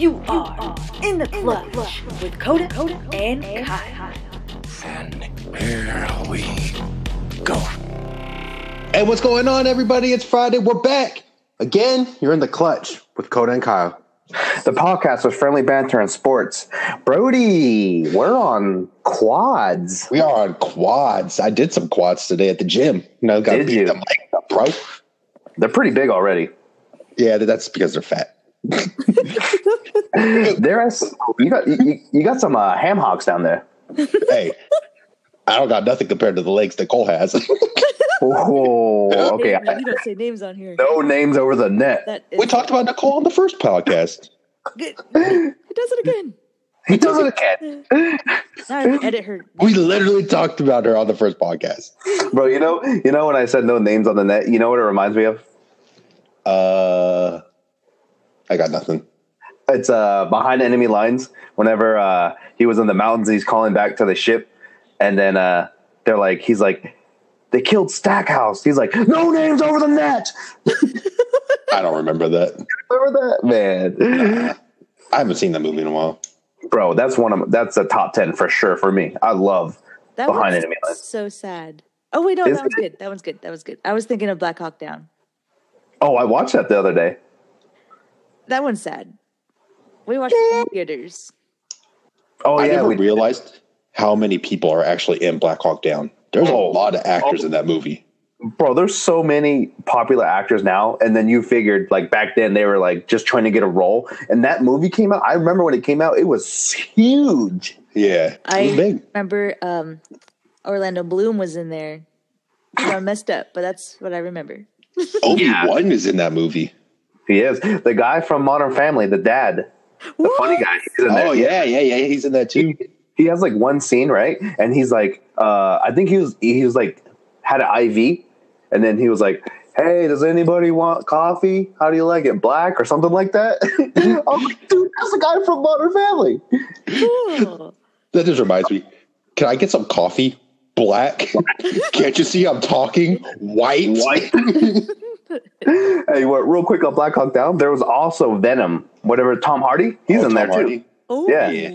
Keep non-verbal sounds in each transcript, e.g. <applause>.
You are in the clutch with Coda and Kyle. And here we go. Hey, what's going on, everybody? It's Friday. We're back again. You're in the clutch with Coda and Kyle. <laughs> The podcast with friendly banter and sports. Brody, we're on quads. We are on quads. I did some quads today at the gym. You know, got to Did beat you? them like a pro. They're pretty big already. Yeah, that's because they're fat. <laughs> There's you got you, you got some uh, ham hocks down there. hey, I don't got nothing compared to the legs that Cole has. <laughs> Oh, okay. Hey, you don't say names on here. No names over the net. That is we talked about Nicole on the first podcast. He does it again. He does it again, Now <laughs> I edit her. We literally talked about her on the first podcast. bro. You know, you know when I said no names on the net. You know what it reminds me of? Uh, I got nothing. It's uh behind enemy lines. Whenever uh he was in the mountains, he's calling back to the ship, and then uh they're like, he's like, they killed Stackhouse. He's like, no names over the net. <laughs> I don't remember that. Remember that, man? I haven't seen that movie in a while. Bro, that's one of that's a top ten for sure for me. I love That Behind enemy lines. so sad. Oh wait, no, Is that one's it? good. That one's good. That was good. I was thinking of Black Hawk Down. Oh, I watched that the other day. That one's sad. We watched it in <laughs> theaters. Oh I yeah, never we, realized how many people are actually in Black Hawk Down. There's Oh. a lot of actors in that movie. bro. There's so many popular actors now, and then you figured like back then they were like just trying to get a role. And that movie came out. I remember when it came out, it was huge. Yeah, I big. remember um, Orlando Bloom was in there. I messed up, but that's what I remember. <laughs> Obi Wan is in that movie. He is the guy from Modern Family, the dad, the funny guy. He's in there. Oh yeah, yeah, yeah. He's in that too. he has like one scene right and he's like uh i think he was he was like had an iv and then he was like hey does anybody want coffee how do you like it black or something like that <laughs> i was like dude that's the guy from modern family Cool. That just reminds me. Can I get some coffee? Black. <laughs> Can't you see I'm talking white? White. <laughs> <laughs> hey what real quick on black hawk down there was also venom whatever tom hardy he's Oh, in there Tom too Oh, Yeah.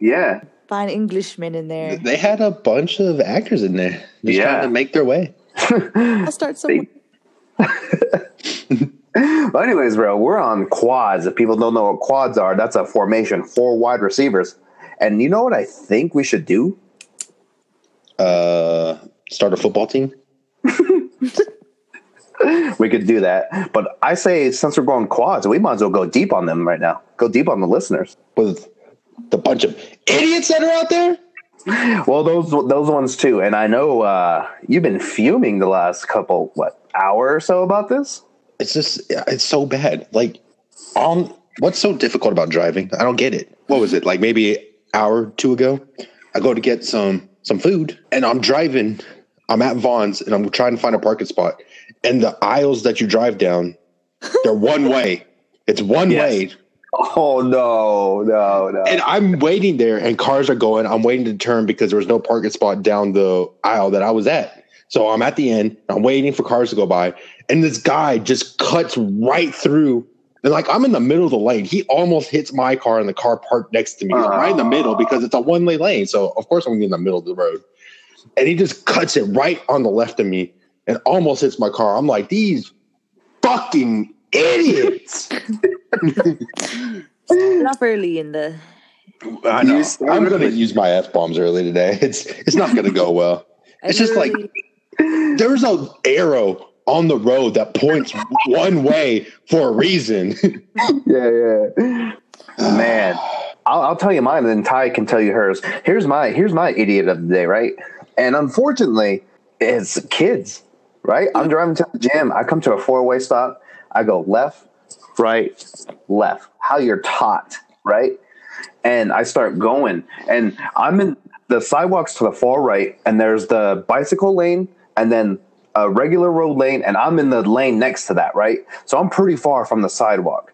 yeah fine Englishman in there. They had a bunch of actors in there, just Yeah. trying to make their way. <laughs> I'll start <laughs> somewhere. but anyways bro we're on quads if people don't know what quads are that's a formation four wide receivers and you know what i think we should do Uh, start a football team. We could do that. But I say since we're going quads, we might as well go deep on them right now. Go deep on the listeners. with the bunch of idiots that are out there. Well, those those ones too. And I know uh, you've been fuming the last couple what hour or so about this. It's just it's so bad. Like, on what's so difficult about driving? I don't get it. What was it like? Maybe an hour two ago, I go to get some some food, and I'm driving. I'm at Vons, and I'm trying to find a parking spot. And the aisles that you drive down, they're one <laughs> way. It's one Yes. way. Oh no, no, no! And I'm waiting there, and cars are going. I'm waiting to turn because there was no parking spot down the aisle that I was at. So I'm at the end. I'm waiting for cars to go by, and this guy just cuts right through. And like I'm in the middle of the lane, he almost hits my car, and the car parked next to me, like, right in the middle, ah. because it's a one-way lane. So of course I'm gonna be in the middle of the road. And he just cuts it right on the left of me, and almost hits my car. I'm like, these fucking idiots. <laughs> Enough early in the. I know. You- I'm going to use my f bombs early today. It's it's not going to go well. <laughs> It's just like- There's a arrow on the road that points one way for a reason. <laughs> yeah, yeah. <sighs> Man, I'll, I'll tell you mine, and then Ty can tell you hers. Here's my here's my idiot of the day, right? And unfortunately, it's kids, right? I'm driving to the gym. I come to a four way stop. I go left, right, left. How you're taught, right? And I start going, and I'm in the sidewalks to the far right, and there's the bicycle lane, and then a regular road lane, and I'm in the lane next to that, right? So I'm pretty far from the sidewalk.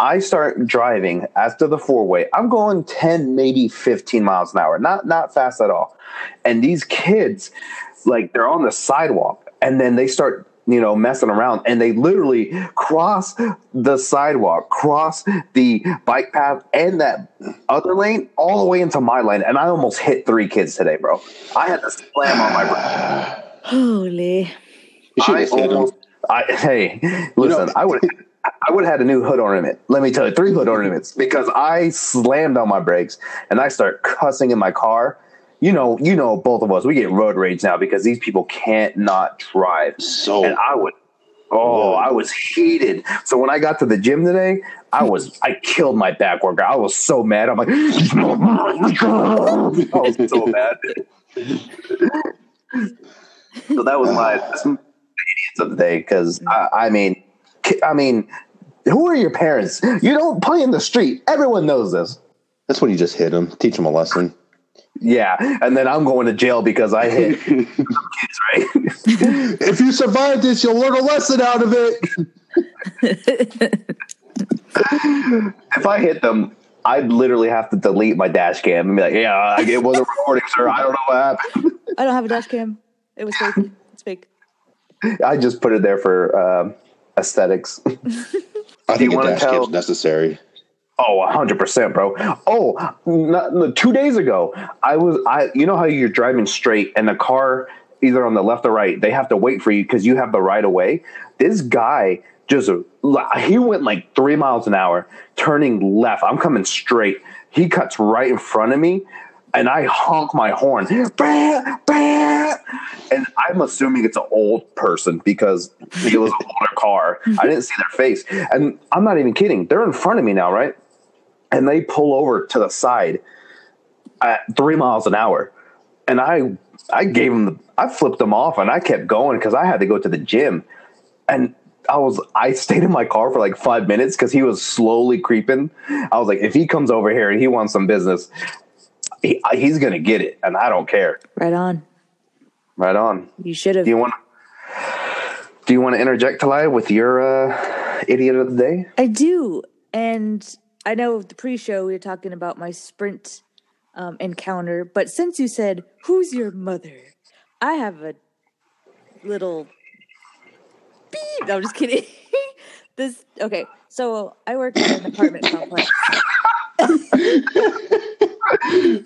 I start driving after the four way. I'm going 10, maybe 15 miles an hour, not not fast at all. And these kids, like they're on the sidewalk, and then they start you know, messing around, and they literally cross the sidewalk, cross the bike path, and that other lane all the way into my lane, and I almost hit three kids today, bro. I had to slam on my brakes. Holy. You I have hit him. almost, I, hey, listen, know- I would, I would have had a new hood ornament. Let me tell you, three hood ornaments because I slammed on my brakes and I start cussing in my car. You know, you know, both of us, we get road rage now because these people can't not drive. So And I would, oh, I was heated. So when I got to the gym today, I was, I killed my back workout. I was so mad. I'm like, <laughs> I was so mad. so that was my idiots of the day because I, I mean, I mean, who are your parents? You don't play in the street. Everyone knows this. that's when you just hit them, teach them a lesson. Yeah, and then I'm going to jail because I hit some <laughs> kids, right? if you survive this, you'll learn a lesson out of it. <laughs> if I hit them, I'd literally have to delete my dash cam and be like, "Yeah, it wasn't <laughs> recording, sir. I don't know what happened." I don't have a dash cam. It was fake. It's fake. I just put it there for um, aesthetics. I think a wanna dash tell- cam's necessary. Oh, hundred percent, bro. Oh, not, no, two days ago, I was I. You know how you're driving straight and the car either on the left or right, they have to wait for you because you have the right of way. This guy just he went like three miles an hour, turning left. I'm coming straight. He cuts right in front of me, and I honk my horn. And I'm assuming it's an old person because it was an older car. I didn't see their face, and I'm not even kidding. They're in front of me now, right? And they pull over to the side at three miles an hour. And I, I gave them, the, I flipped them off and I kept going because I had to go to the gym. And I was, I stayed in my car for like five minutes because he was slowly creeping. I was like, if he comes over here and he wants some business, he, he's going to get it. And I don't care. Right on. Right on. You should have. Do you want, do you want to interject, Talia, with your uh, idiot of the day? I do. And I know the pre show we were talking about my sprint um, encounter, but since you said, Who's your mother? I have a little beep. No, I'm just kidding. <laughs> this, okay. So I work in an apartment complex.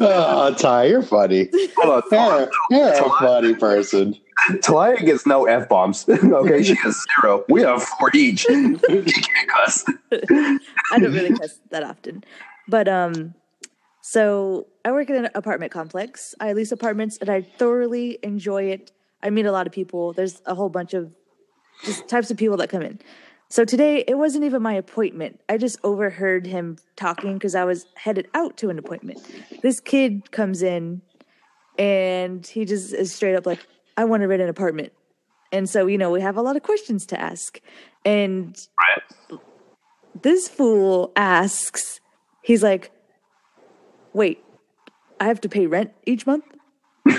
Oh, <laughs> Ty, you're funny. Hold on. You're, you're a funny person. Talia gets no f bombs. <laughs> okay, she has zero. We have four each. <laughs> she can't cuss. I don't really cuss that often. But um so I work in an apartment complex. I lease apartments and I thoroughly enjoy it. I meet a lot of people. There's a whole bunch of just types of people that come in. So today it wasn't even my appointment. I just overheard him talking because I was headed out to an appointment. This kid comes in and he just is straight up like, I want to rent an apartment. And so, you know, we have a lot of questions to ask. And Right. this fool asks, he's like, wait, I have to pay rent each month? <laughs>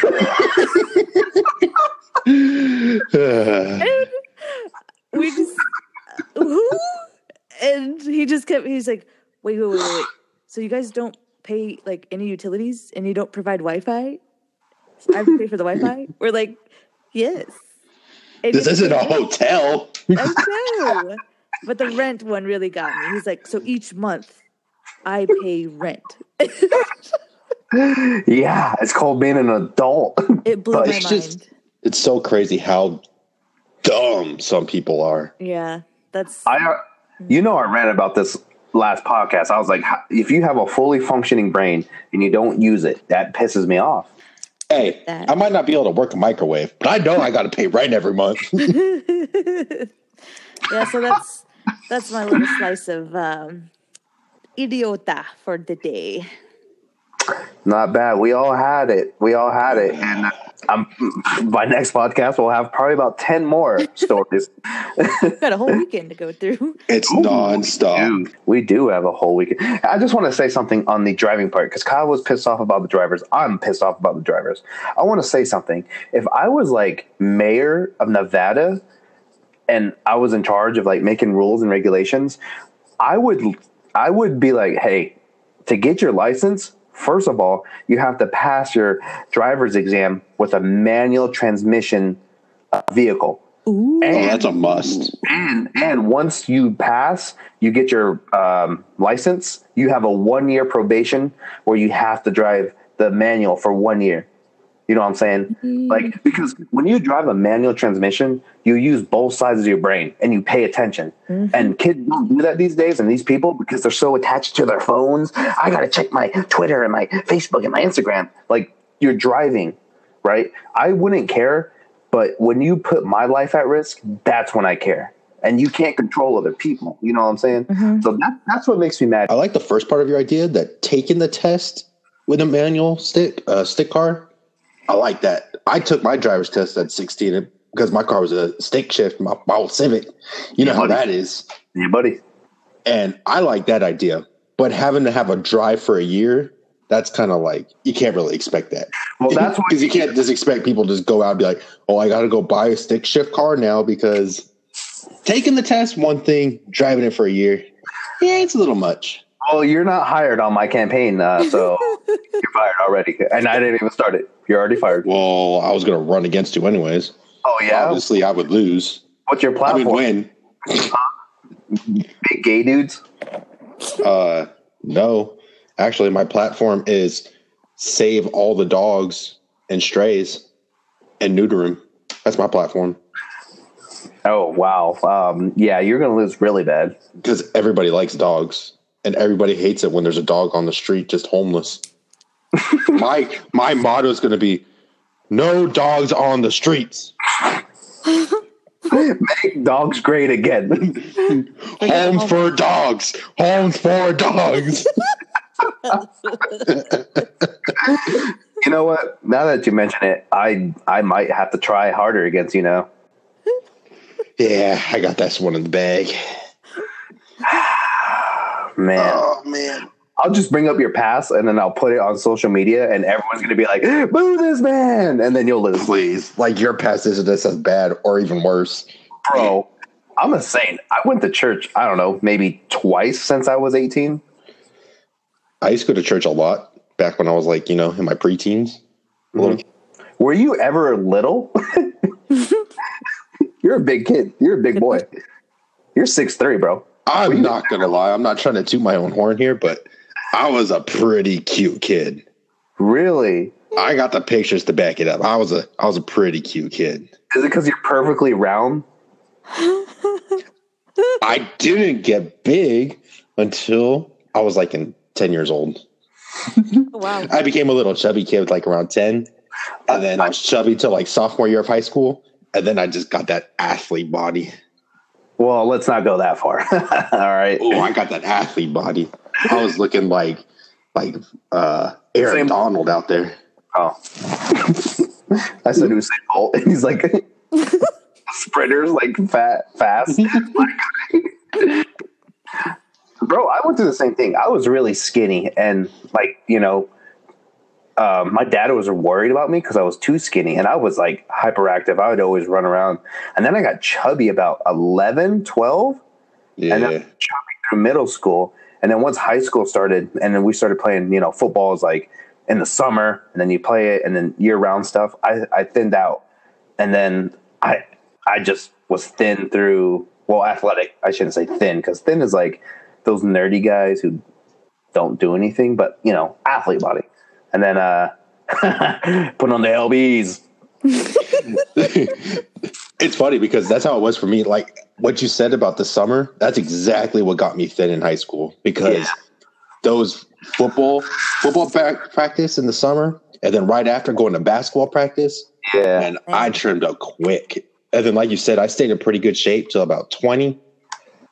And we just, who? And he just kept, he's like, wait, wait, wait, wait, wait. So you guys don't pay like any utilities and you don't provide Wi Fi? I have to pay for the Wi Fi? We're like, yes. And this isn't a hotel. I know. But the rent one really got me. He's like, so each month I pay rent. <laughs> Yeah, it's called being an adult. It blew But my it's mind. just- It's so crazy how dumb some people are. yeah, that's I, uh, you know, I read about this last podcast. I was like, if you have a fully functioning brain and you don't use it, that pisses me off. Hey, That- I might not be able to work a microwave, but I know I got to pay rent every month. <laughs> <laughs> yeah. So that's that's my little slice of um, idiota for the day. Not bad. We all had it. We all had it. And um, by next podcast, we'll have probably about 10 more stories. <laughs> Got a whole weekend to go through. It's nonstop. Dude, we do have a whole weekend. I just want to say something on the driving part because Kyle was pissed off about the drivers. I'm pissed off about the drivers. I want to say something. If I was like mayor of Nevada and I was in charge of like making rules and regulations, I would I would be like, hey, to get your license, first of all, you have to pass your driver's exam with a manual transmission uh, vehicle. Ooh. Oh, that's a must. and and once you pass, you get your um, license. You have a one year probation where you have to drive the manual for one year. You know what I'm saying? Mm-hmm. Like because when you drive a manual transmission, you use both sides of your brain and you pay attention. Mm-hmm. And kids don't do that these days. And these people because they're so attached to their phones, I gotta check my Twitter and my Facebook and my Instagram. Like you're driving, right? I wouldn't care, but when you put my life at risk, that's when I care. And you can't control other people. You know what I'm saying? Mm-hmm. So that, that's what makes me mad. I like the first part of your idea that taking the test with a manual stick uh, stick car. I like that. I took my driver's test at 16 because my car was a stick shift, my, my old Civic. You know how that is. Yeah, buddy. And I like that idea. But having to have a drive for a year, that's kind of like you can't really expect that. Well, that's why because you can't just expect people to just go out and be like, "Oh, I got to go buy a stick shift car now." Because taking the test, one thing, driving it for a year, yeah, it's a little much. Well, you're not hired on my campaign, uh, so <laughs> you're fired already. And I didn't even start it. You're already fired. Well, I was going to run against you anyways. Oh yeah. Obviously, I would lose. What's your platform? I would win. Big gay dudes. Uh, no, actually, my platform is save all the dogs and strays and neuter them. That's my platform Oh wow. Um, yeah, you're gonna lose really bad. because everybody likes dogs and everybody hates it when there's a dog on the street just homeless. <laughs> my my motto is going to be no dogs on the streets. <laughs> Make dogs great again. Homes for dogs. Homes for dogs. <laughs> you know what? Now that you mention it, I I might have to try harder against you now. yeah, I got this one in the bag. <sighs> Man. Oh man. I'll just bring up your past and then I'll put it on social media and everyone's gonna be like, boo this man, and then you'll lose. Please. Like your past isn't just as bad or even worse. Bro, I'm a saint. I went to church, I don't know, maybe twice since I was 18. I used to go to church a lot back when I was like, you know, in my preteens. Mm-hmm. Little Were you ever little? <laughs> You're a big kid. You're a big boy. You're six three, bro. I'm not gonna lie. I'm not trying to toot my own horn here, but I was a pretty cute kid. Really? I got the pictures to back it up. I was a I was a pretty cute kid. Is it because you're perfectly round? <laughs> I didn't get big until I was like in 10 years old. <laughs> Wow. I became a little chubby kid like around 10. And then I was chubby till like sophomore year of high school. And then I just got that athlete body. Well, let's not go that far. <laughs> All right. Oh, I got that athlete body. I was looking like like uh Aaron Same- Donald out there. Oh. <laughs> I said Usain Bolt, <laughs> and he's like <laughs> sprinters, like fat, fast. Bro, I went through the same thing. I was really skinny, and like you know, um, my dad was worried about me because I was too skinny, and I was like hyperactive. I would always run around, and then I got chubby about 11, 12 Yeah. and then chubby through middle school. And then once high school started, and then we started playing, you know, football is like in the summer, and then you play it, and then year round stuff. I, I thinned out, and then I I just was thin through well, athletic. I shouldn't say thin because thin is like those nerdy guys who don't do anything, but you know, athlete body. And then uh, <laughs> put on the lbs. <laughs> <laughs> it's funny because that's how it was for me. Like what you said about the summer, that's exactly what got me thin in high school because Yeah. those football football prac- practice in the summer, and then right after going to basketball practice, Yeah, and I trimmed up quick. And then, like you said, I stayed in pretty good shape till about twenty,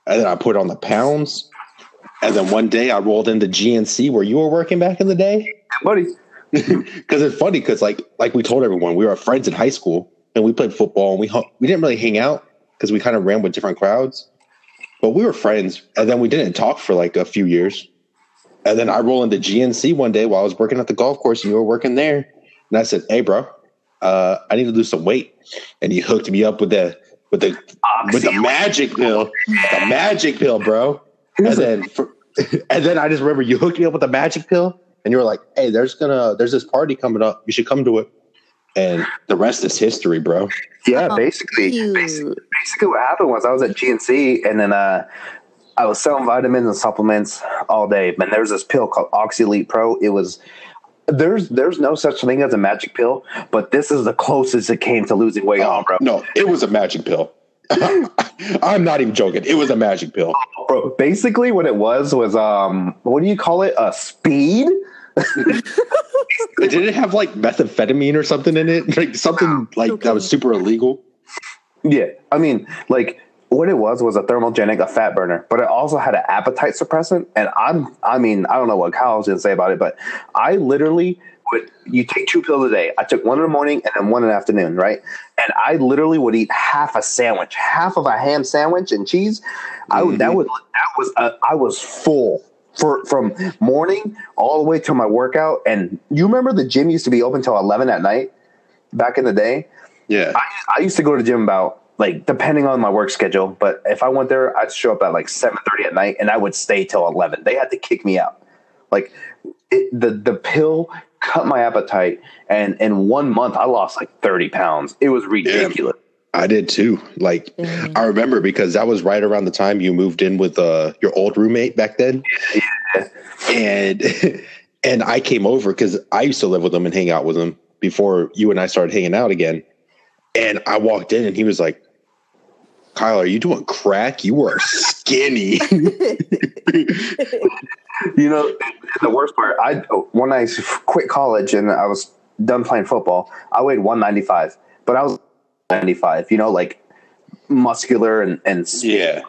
and then I put on the pounds. And then one day I rolled into GNC where you were working back in the day. buddy. <laughs> Because it's funny because like like we told everyone we were friends in high school and we played football and we hung, we didn't really hang out because we kind of ran with different crowds, but we were friends and then we didn't talk for like a few years. And then I roll into GNC one day while I was working at the golf course and you were working there, and I said, "Hey, bro, uh, I need to lose some weight," and you hooked me up with the with the with the magic pill, the magic pill, bro. And then for, <laughs> and then I just remember you hooked me up with the magic pill, and you were like, "Hey, there's gonna there's this party coming up. You should come to it." And the rest is history, bro. Yeah, Oh, basically, basically, basically what happened was I was at GNC and then uh, I was selling vitamins and supplements all day. And there's this pill called Oxy Elite Pro. It was there's there's no such thing as a magic pill, but this is the closest it came to losing weight on, bro. No, it was a magic pill. <laughs> I'm not even joking. It was a magic pill. Bro, basically what it was was um, what do you call it? A speed. Did it have like methamphetamine or something in it? Like something like that was super illegal? Yeah, I mean, like what it was was a thermogenic, a fat burner, but it also had an appetite suppressant. And I'm, I mean, I don't know what Kyle's gonna say about it, but I literally would. You take two pills a day. I took one in the morning and then one in the afternoon, right? And I literally would eat half a sandwich, half of a ham sandwich and cheese. I would that was that was uh, I was full. For from morning all the way to my workout, and you remember the gym used to be open till eleven at night back in the day. Yeah. I, I used to go to the gym about like depending on my work schedule, but if I went there, I'd show up at like seven thirty at night, and I would stay till eleven. They had to kick me out. Like it, the the pill cut my appetite, and in one month I lost like thirty pounds. It was ridiculous. I did too. Like Dang. I remember because that was right around the time you moved in with uh, your old roommate back then. And <laughs> and I came over because I used to live with him and hang out with him before you and I started hanging out again. And I walked in and he was like, Kyle, are you doing crack? You are skinny. <laughs> You know, the worst part, I when I quit college and I was done playing football, I weighed one ninety five, but I was ninety five. You know, like muscular and and yeah.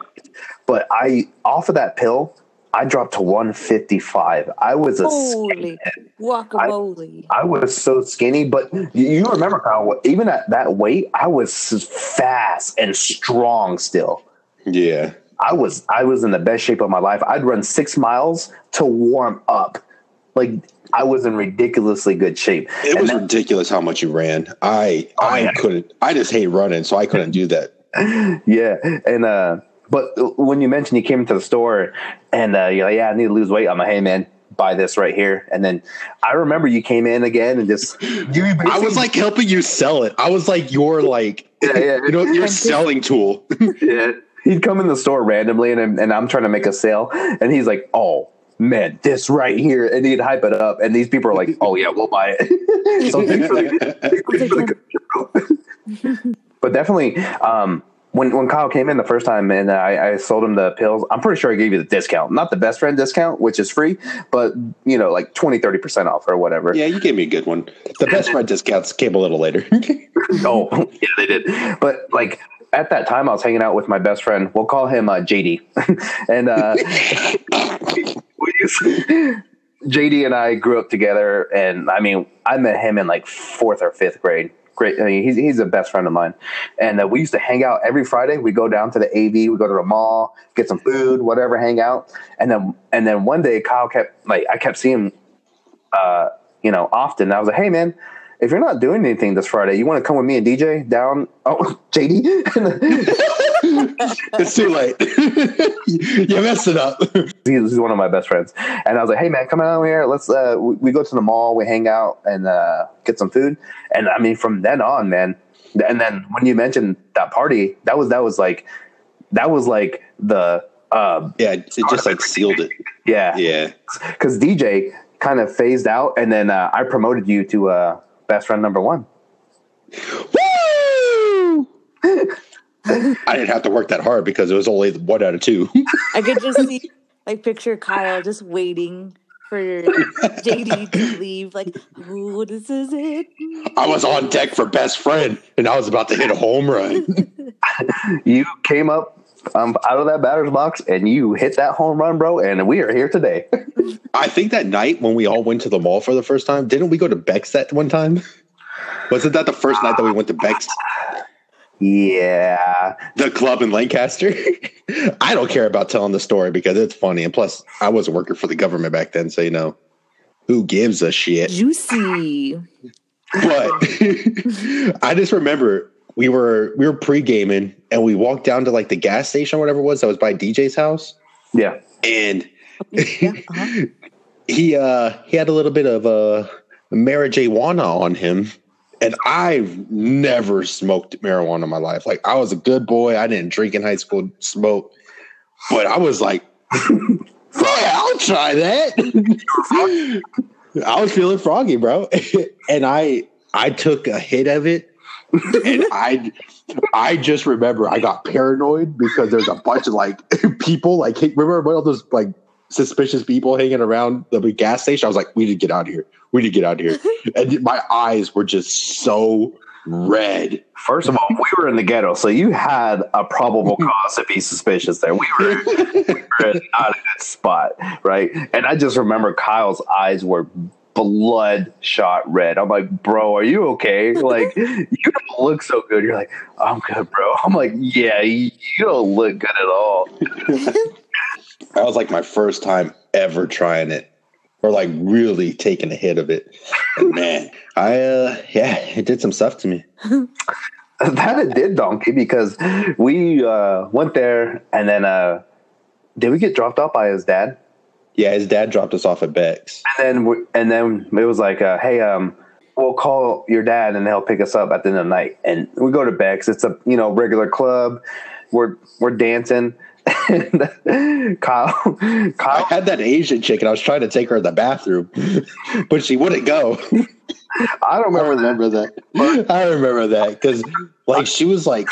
but I off of that pill, I dropped to 155. I was a Holy guacamole. I was so skinny, but you, you remember Kyle, even at that weight, I was fast and strong still. Yeah. I was I was in the best shape of my life. I'd run 6 miles to warm up. Like I was in ridiculously good shape. It And was that- ridiculous how much you ran. I Oh, I yeah. couldn't I just hate running, so I couldn't do that. <laughs> yeah, and uh, but when you mentioned you came into the store and uh, you're like, yeah, I need to lose weight. I'm like, hey man, buy this right here. And then I remember you came in again and just you I was like helping you sell it. I was like your like <laughs> Yeah, yeah. you know your selling tool. <laughs> yeah. He'd come in the store randomly, and and I'm trying to make a sale, and he's like, "Oh man, this right here," and he'd hype it up, and these people are like, <laughs> "Oh yeah, we'll buy it." <laughs> so thanks for the, thanks for the but definitely, um, when when Kyle came in the first time and I, I sold him the pills, I'm pretty sure I gave you the discount, not the best friend discount, which is free, but you know, like 20, 30 percent off or whatever. yeah, you gave me a good one. The best friend discounts came a little later. <laughs> Oh, yeah, they did. But like at that time, I was hanging out with my best friend. We'll call him uh, JD, and uh, used, JD and I grew up together. And I mean, I met him in like fourth or fifth grade. Great, I mean, he's he's a best friend of mine, and uh, we used to hang out every Friday. We go down to the AV, we go to the mall, get some food, whatever, hang out, and then and then one day Kyle kept like I kept seeing uh, you know, often. I was like, hey man, if you're not doing anything this Friday, you want to come with me and DJ down? Oh, <laughs> JD. <laughs> it's too late. <laughs> you messed it up. he's, one of my best friends, and I was like, "Hey man, come out here. Let's uh, we, we go to the mall, we hang out, and uh, get some food." And I mean, from then on, man. And then when you mentioned that party, that was that was like that was like the uh, Yeah, it just like sealed it. yeah Yeah. because DJ kind of phased out, and then uh, I promoted you to uh, best friend number one. Woo! <laughs> I didn't have to work that hard because it was only one out of two. I could just see, like, picture Kyle just waiting for JD to leave. Like, ooh, this is it. I was on deck for best friend, and I was about to hit a home run. <laughs> You came up um, out of that batter's box, and you hit that home run, bro. And we are here today. <laughs> I think that night when we all went to the mall for the first time, didn't we go to Beck's that one time? <laughs> Wasn't that the first night that we went to Beck's, yeah, the club in Lancaster? <laughs> I don't care about telling the story because it's funny. And plus, I wasn't working for the government back then. So, you know, who gives a shit? Juicy. But I just remember we were we were pre gaming and we walked down to like the gas station or whatever it was that was by DJ's house. yeah. And Yeah, uh-huh. <laughs> he uh he had a little bit of uh marijuana on him And I've never smoked marijuana in my life. Like I was a good boy. I didn't drink in high school, smoke, but I was like, <laughs> yeah, I'll try that. <laughs> I was feeling froggy, bro, and I I took a hit of it, and I I just remember I got paranoid because there's a bunch of like <laughs> people like remember all those like suspicious people hanging around the gas station. I was like, we need to get out of here. We need to get out of here. <laughs> And my eyes were just so red. First of all, we were in the ghetto, so you had a probable <laughs> cause to be suspicious there. We were, we were in not a good spot, right? And I just remember Kyle's eyes were bloodshot red. I'm like, bro, are you okay? Like, <laughs> you don't look so good. You're like, I'm good, bro. <laughs> I'm like, yeah, you don't look good at all. <laughs> That was like my first time ever trying it or like really taking a hit of it. And man, I uh yeah, it did some stuff to me. that it did, Donkey, because we uh went there and then uh did we get dropped off by his dad? Yeah, his dad dropped us off at Beck's. And then we, and then it was like, uh, hey, um, we'll call your dad and he'll pick us up at the end of the night. And we go to Beck's. It's a you know regular club. We're we're dancing. and <laughs> Kyle, I had that Asian chick and I was trying to take her to the bathroom, <laughs> but she wouldn't go. I don't I remember that. remember that. I remember that because like she was like,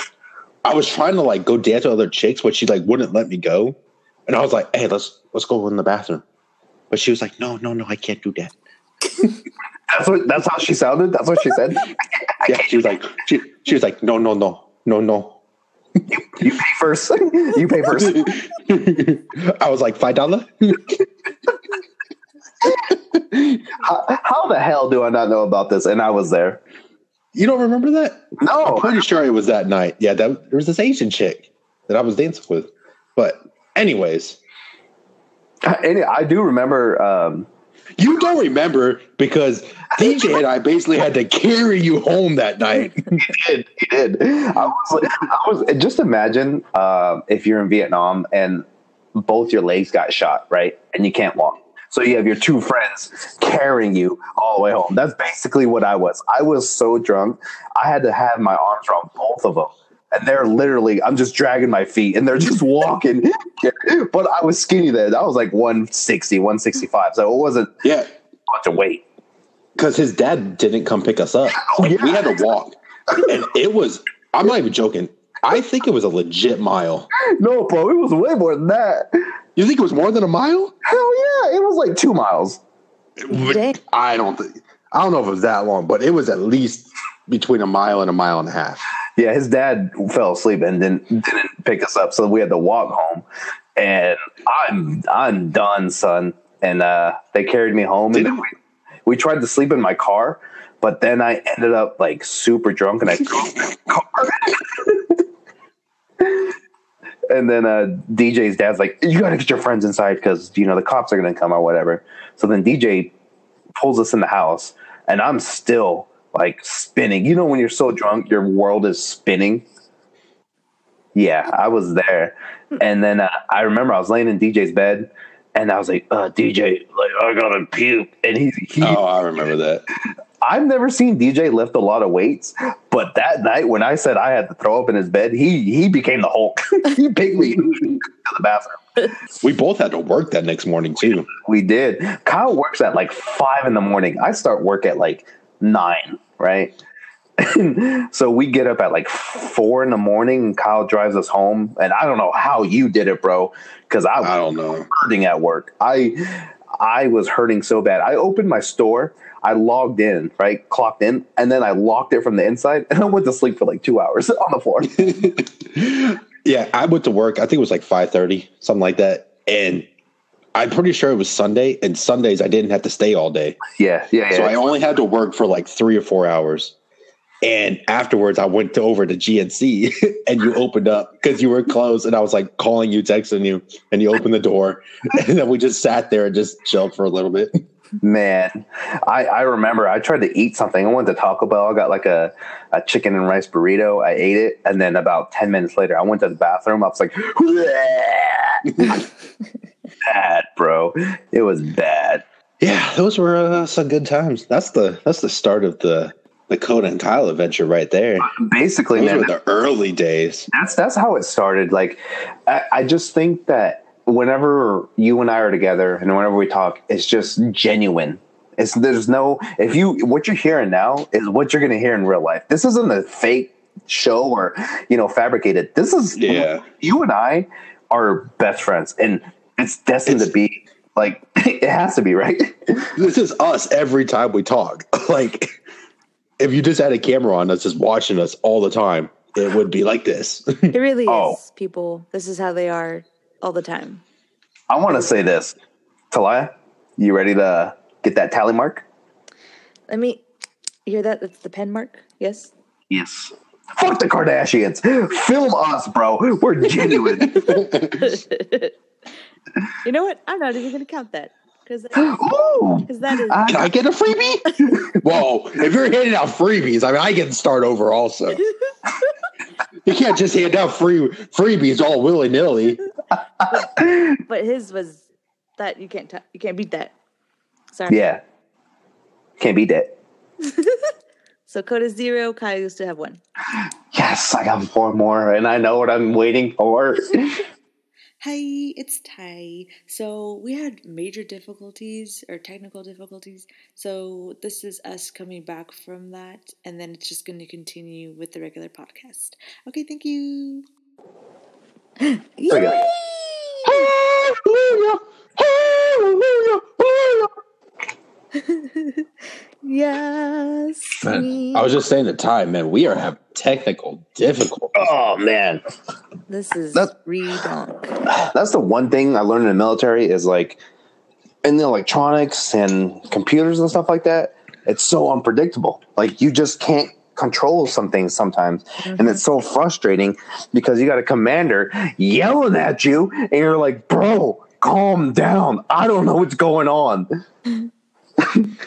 I was trying to like go dance with other chicks, but she like wouldn't let me go, and I was like, "Hey, let's let's go in the bathroom," but she was like, "No, no, no, I can't do that." <laughs> That's what. That's how she sounded. That's what she said. <laughs> Yeah, she was like, she, she was like, "No, no, no, no, no." <laughs> You pay first. you pay first. I was like, five dollar. How, how the hell do I not know about this? And I was there. You don't remember that? No, I'm pretty sure it was that night. Yeah, that there was this Asian chick that I was dancing with. But anyways, Any, I do remember. Um, you don't remember because DJ and I basically had to carry you home that night. <laughs> he did. He did. I was. like- I was. Just imagine uh, if you're in Vietnam and both your legs got shot, right, and you can't walk. So you have your two friends carrying you all the way home. That's basically what I was. I was so drunk, I had to have my arms around both of them. And they're literally, I'm just dragging my feet and they're just walking. but I was skinny then. I was like 160, 165. So it wasn't yeah, much of weight. because his dad didn't come pick us up. Oh, yeah. We had to walk, and it was. I'm not even joking. I think it was a legit mile. No, bro, it was way more than that. You think it was more than a mile? Hell yeah, it was like two miles. Dang. I don't think. I don't know if it was that long, but it was at least between a mile and a mile and a half. Yeah, his dad fell asleep and didn't didn't pick us up, so we had to walk home. And I'm I'm done, son. And uh, they carried me home, and Didn't- we, we tried to sleep in my car, but then I ended up like super drunk, and I <laughs> drove car. <laughs> and then uh, DJ's dad's like, "You got to get your friends inside because you know the cops are gonna come or whatever." So then DJ pulls us in the house, and I'm still like spinning. You know, when you're so drunk, your world is spinning. Yeah, I was there, and then uh, I remember I was laying in DJ's bed, and I was like, uh, "DJ, like I gotta puke," and he, he Oh, I remember that. I've never seen DJ lift a lot of weights, but that night when I said I had to throw up in his bed, he he became the Hulk. <laughs> he picked me to the bathroom. We both had to work that next morning too. We did. Kyle works at like five in the morning. I start work at like nine, right? <laughs> so we get up at like four in the morning and Kyle drives us home. And I don't know how you did it, bro, because I was I don't know. hurting at work. I I was hurting so bad. I opened my store, I logged in, right, clocked in, and then I locked it from the inside, and I went to sleep for like two hours <laughs> on the floor. <laughs> Yeah, I went to work. I think it was like five thirty, something like that, and I'm pretty sure it was Sunday. And Sundays I didn't have to stay all day, yeah, yeah, yeah. so I only had to work for like three or four hours. And afterwards, I went to, over to GNC, <laughs> and you opened up because you were closed, and I was like calling you, texting you, and you opened the door, <laughs> and then we just sat there and just chilled for a little bit. Man, I, I remember I tried to eat something. I went to Taco Bell. I got like a, a chicken and rice burrito. I ate it. And then about 10 minutes later, I went to the bathroom. I was like, <laughs> bad, bro. It was bad. Yeah, those were uh, some good times. That's the that's the start of the the Coda and Kyle adventure right there. Basically, Those man, were the early days. that's that's how it started. Like, I, I just think that whenever you and I are together and whenever we talk, it's just genuine. It's there's no if you what you're hearing now is what you're gonna hear in real life. This isn't a fake show or you know fabricated. This is Yeah. You and I are best friends, and it's destined to be like <laughs> it has to be right. This is us every time we talk. <laughs> like, if you just had a camera on us, just watching us all the time, it would be like this. It really <laughs> Oh. is, people. This is how they are all the time. I want to say this, Talia, you ready to get that tally mark? Let me hear that? That's the pen mark. Yes. Yes. Fuck the Kardashians. Film us, bro. We're genuine. You know what? I'm not even going to count that <gasps> because that is Can I get a freebie? <laughs> Whoa, if you're handing out freebies, I mean, I get to start over also. <laughs> you can't just hand out free freebies all willy nilly. <laughs> but his was that you can't t- you can't beat that. Sorry. Yeah. Can't beat that. So code is zero. Kyle used to have one. Yes, I got four more, and I know what I'm waiting for. Hi, it's Ty. So we had major difficulties or technical difficulties. So this is us coming back from that, and then it's just going to continue with the regular podcast. Okay, thank you. There we go. Hallelujah, hallelujah, hallelujah. <laughs> Yes. Man, I was just saying the time, man. We are having technical difficulties. Oh man, This is That's- redonk. <sighs> that's the one thing I learned in the military is like in the electronics and computers and stuff like that. It's so unpredictable. Like you just can't control some things sometimes, and it's mm-hmm. so frustrating because you got a commander yelling at you, and you're like, "Bro, calm down. I don't know what's going on." <laughs> <laughs>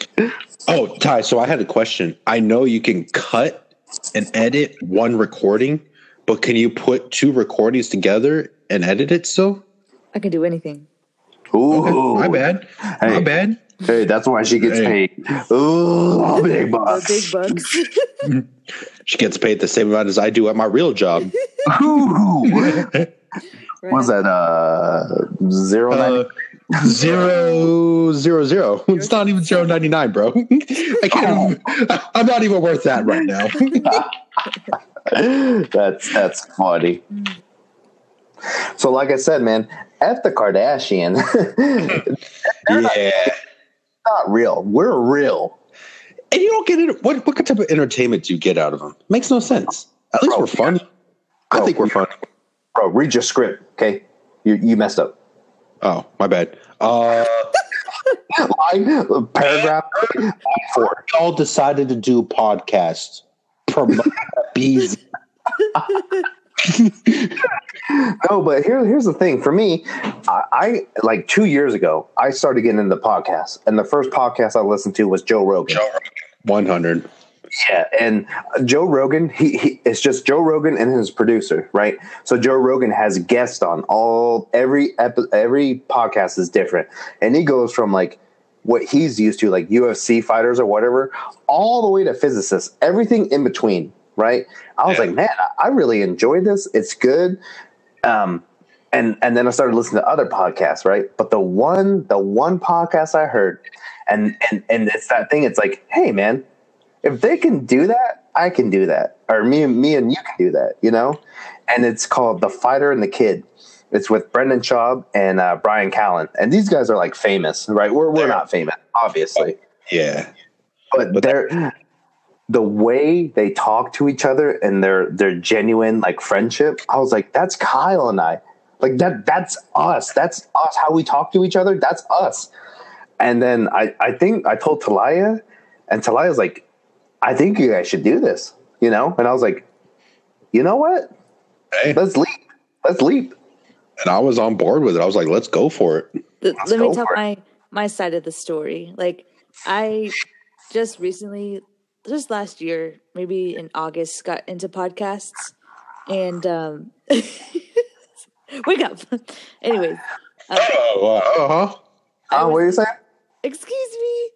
Oh, Ty, so I had a question. I know you can cut and edit one recording, but can you put two recordings together and edit it still? I can do anything. Ooh, My bad. My Hey. bad. Hey, that's why she gets Hey. paid. Ooh, <laughs> big The bucks. big bucks. <laughs> She gets paid the same amount as I do at my real job. Ooh. Right What's that? Uh, zero nine. Uh, zero zero zero. <laughs> It's not even zero ninety nine, bro. <laughs> I can't. Even, <laughs> I'm not even worth that right now. that's that's funny. So, like I said, man, F the Kardashian. yeah. not real. We're real. And you don't get it. What what type of entertainment do you get out of them? Makes no sense. At least Bro, we're funny. I think we're funny. Bro, read your script, okay? You you messed up. Oh, my bad. Uh, Line, <laughs> paragraph, line four. all decided to do podcasts. Promote <laughs> bees. No, but here, here's the thing. For me, I, I like two years ago, I started getting into podcasts, and the first podcast I listened to was Joe Rogan. One hundred. Yeah, and Joe Rogan, he, he it's just Joe Rogan and his producer, right? So Joe Rogan has guests on all every epi- every podcast is different, and he goes from like what he's used to, like UFC fighters or whatever, all the way to physicists, everything in between, right? I was Yeah. like, man, I really enjoyed this. It's good. Um, and and then I started listening to other podcasts, right? But the one the one podcast I heard, and and and it's that thing. It's like, hey, man, if they can do that, I can do that, or me and me and you can do that, you know. And it's called The Fighter and the Kid. It's with Brendan Schaub and uh, Brian Callen, and these guys are like famous, right? We're we're not famous, obviously, Yeah. but, But they're the way they talk to each other and their their genuine like friendship. I was like, that's Kyle and I. Like that that's us. That's us. How we talk to each other. That's us. And then I I think I told Talia, and Talia's like, I think you guys should do this. You know, and I was like, you know what? Hey. Let's leap. Let's leap. And I was on board with it. I was like, let's go for it. Let's let me tell for it. my my side of the story. Like I just recently, just last year, maybe in August, got into podcasts, and um, <laughs> wake up. <laughs> anyway. <laughs> uh, Oh, uh-huh. I Oh, what are you saying? excuse me.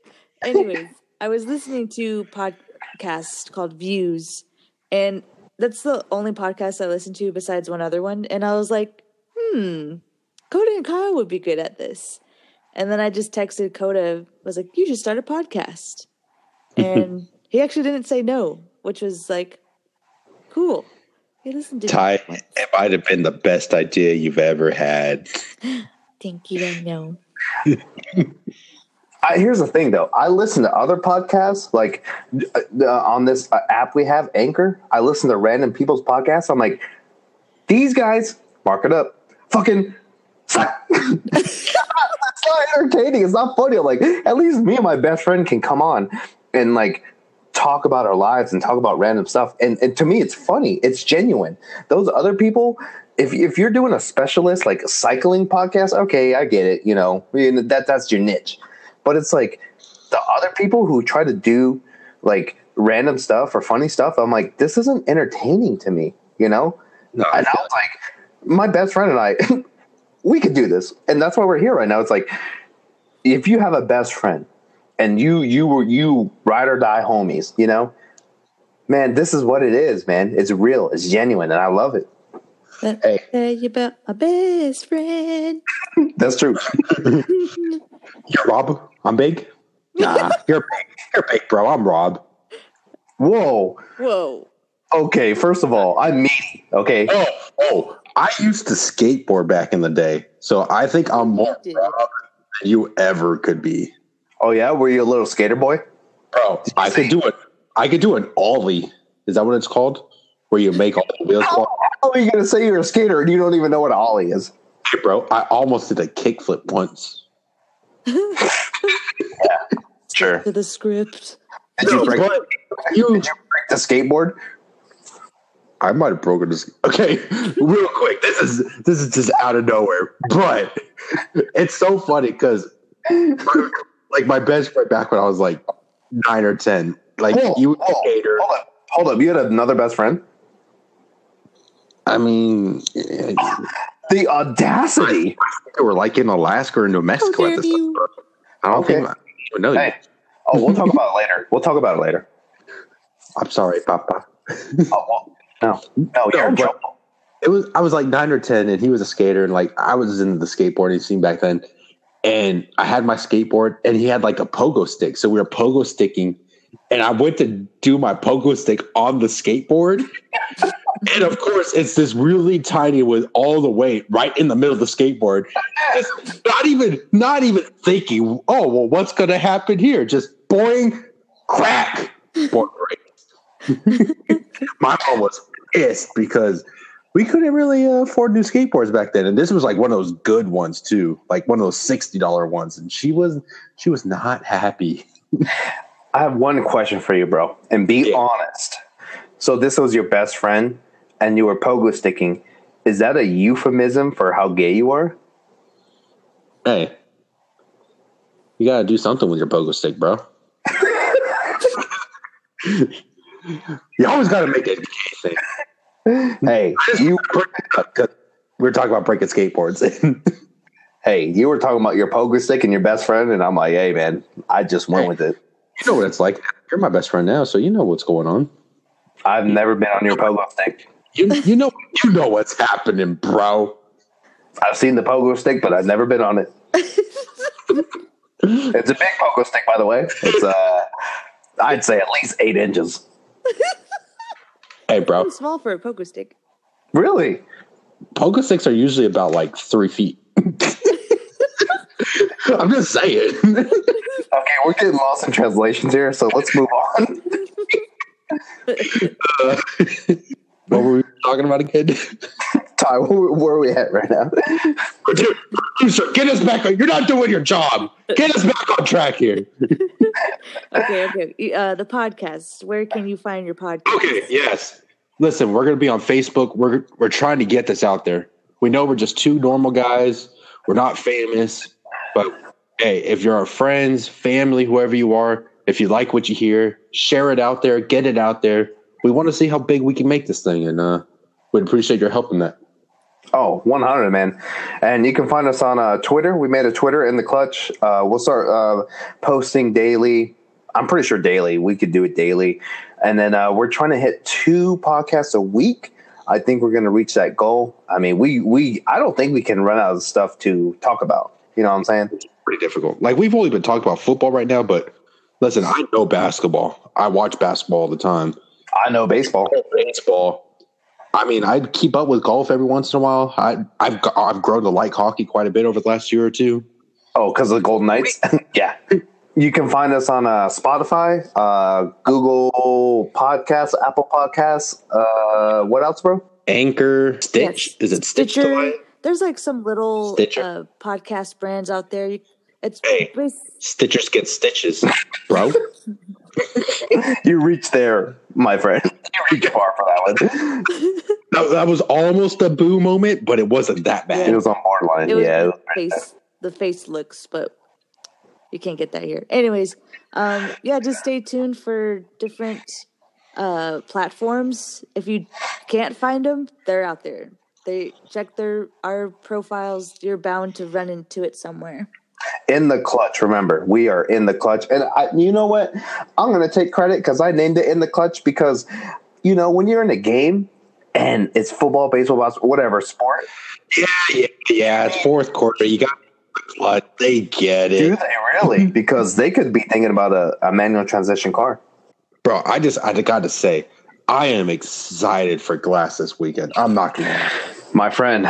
Anyways, I was listening to pod podcast called Views, and that's the only podcast I listen to besides one other one. And I was like, hmm, Coda and Kyle would be good at this. And then I just texted Coda, was like, you should start a podcast. <laughs> And he actually didn't say no, which was like, cool. He listened to Ty, it might have been the best idea you've ever had. <laughs> Thank you, I know. <laughs> I, here's the thing, though. I listen to other podcasts, like uh, uh, on this uh, app we have, Anchor. I listen to random people's podcasts. I'm like, these guys, mark it up, fucking. <laughs> it's not entertaining. It's not funny. I'm like, at least me and my best friend can come on and like talk about our lives and talk about random stuff. And, and to me, it's funny. It's genuine. Those other people, if if you're doing a specialist like a cycling podcast, okay, I get it. You know, that that's your niche. But it's like the other people who try to do like random stuff or funny stuff. I'm like, this isn't entertaining to me. You know. No, And I was like, my best friend and I, <laughs> we could do this, and that's why we're here right now. It's like, if you have a best friend, and you you were you ride or die homies, you know, man, this is what it is, man. It's real, it's genuine, and I love it. Let Hey. tell you about my best friend. <laughs> That's true. <laughs> You're Rob. I'm big. <laughs> Nah, you're big. You're big, bro. I'm Rob. Whoa. Whoa. Okay, first of all, I'm meaty. Okay, Oh, oh. I used to skateboard back in the day, so I think I'm more. Rob than you ever could be, oh yeah, were you a little skater boy? bro. I could do it. I could do an ollie. Is that what it's called? Where you make all the wheels How, fall? how are you gonna say you're a skater and you don't even know what an ollie is? Hey, bro. I almost did a kickflip once. <laughs> Sure. To the script. Did you break, but you, did you break the skateboard? I might have broken this. Okay, <laughs> real quick. This is this is just out of nowhere, but it's so funny because like my best friend back when I was like nine or ten, like Hold, you hold, skater. hold up, hold up. You had another best friend. I mean, they The audacity. They were like in Alaska or New Mexico at this time. I don't Okay. think I even know Hey. Oh, we'll talk about it later. We'll talk about it later. I'm sorry, Papa. Oh, well, no, no, you're in trouble. it was I was like nine or ten, and he was a skater, and like I was into the skateboarding scene back then. And I had my skateboard, and he had like a pogo stick, so we were pogo sticking. And I went to do my pogo stick on the skateboard, and of course, it's this really tiny with all the weight right in the middle of the skateboard. Just not even, not even thinking. Oh well, what's going to happen here? Just boing, crack, break. <laughs> my mom was pissed because we couldn't really uh, afford new skateboards back then, and this was like one of those good ones too, like one of those sixty dollar ones, and she was she was not happy. I have one question for you, bro, and be Yeah. honest. So this was your best friend, and you were pogo sticking. Is that a euphemism for how gay you are? Hey, you gotta do something with your pogo stick, bro. <laughs> you always gotta make it a gay thing. Hey, You you, we were talking about breaking skateboards. <laughs> hey, you were talking about your pogo stick and your best friend, and I'm like, hey, man, I just went Hey. with it. you know what it's like. You're my best friend now, so you know what's going on. I've never been on your pogo stick. You you know you know what's happening, bro. I've seen the pogo stick, but I've never been on it. <laughs> it's a big pogo stick, by the way. It's uh, I'd say at least eight inches. Hey, bro. Too small for a pogo stick. Really? Pogo sticks are usually about like three feet. <laughs> I'm just saying. <laughs> Okay, we're getting lost in translations here, so let's move on. What were we talking about again? <laughs> Ty, where, where are we at right now? Dude, producer, get us back on. You're not doing your job. Get us back on track here. <laughs> Okay, okay. Uh, the podcast. Where can you find your podcast? Okay, yes. Listen, we're gonna be on Facebook. We're we're trying to get this out there. We know we're just two normal guys. We're not famous, but hey, if you're our friends, family, whoever you are, if you like what you hear, share it out there, get it out there. We want to see how big we can make this thing, and uh, we'd appreciate your help in that. Oh, 100, man. And you can find us on uh, Twitter. We made a Twitter in the clutch. Uh, we'll start uh, posting daily I'm pretty sure daily. We could do it daily, and then uh, we're trying to hit two podcasts a week. I think we're going to reach that goal. I mean, we we I don't think we can run out of stuff to talk about. You know what I'm saying? It's pretty difficult. Like we've only been talking about football right now, but listen, I know basketball. I watch basketball all the time. I know baseball. Baseball. I mean, I keep up with golf every once in a while. I, I've I've grown to like hockey quite a bit over the last year or two. Oh, because of the Golden Knights? <laughs> yeah. You can find us on uh, Spotify, uh, Google Podcasts, Apple Podcasts. Uh, what else, bro? Anchor, Stitch. Yes. Is it Stitch? Stitcher. Delay? There's like some little Stitcher. uh, podcast brands out there. You- It's Hey. bas- Stitchers get stitches, bro. <laughs> You reached there, my friend. <laughs> You reached far for that one. <laughs> that, that was almost a boo moment, but it wasn't that bad. It was on borderline. it was yeah. it the was face the face looks, but you can't get that here. Anyways, um, yeah, just stay tuned for different uh, platforms. If you can't find them, they're out there. They check their our profiles. You're bound to run into it somewhere. In the clutch. Remember, we are in the clutch, and I, you know what? I'm going to take credit because I named it in the clutch because you know when you're in a game and it's football, baseball, basketball, whatever sport. Yeah, yeah, yeah. It's fourth quarter. You got the clutch. They get it. Do it, they really? <laughs> because they could be thinking about a, a manual transition car. bro. I just I got to say, I am excited for Glass this weekend. I'm not gonna. My friend,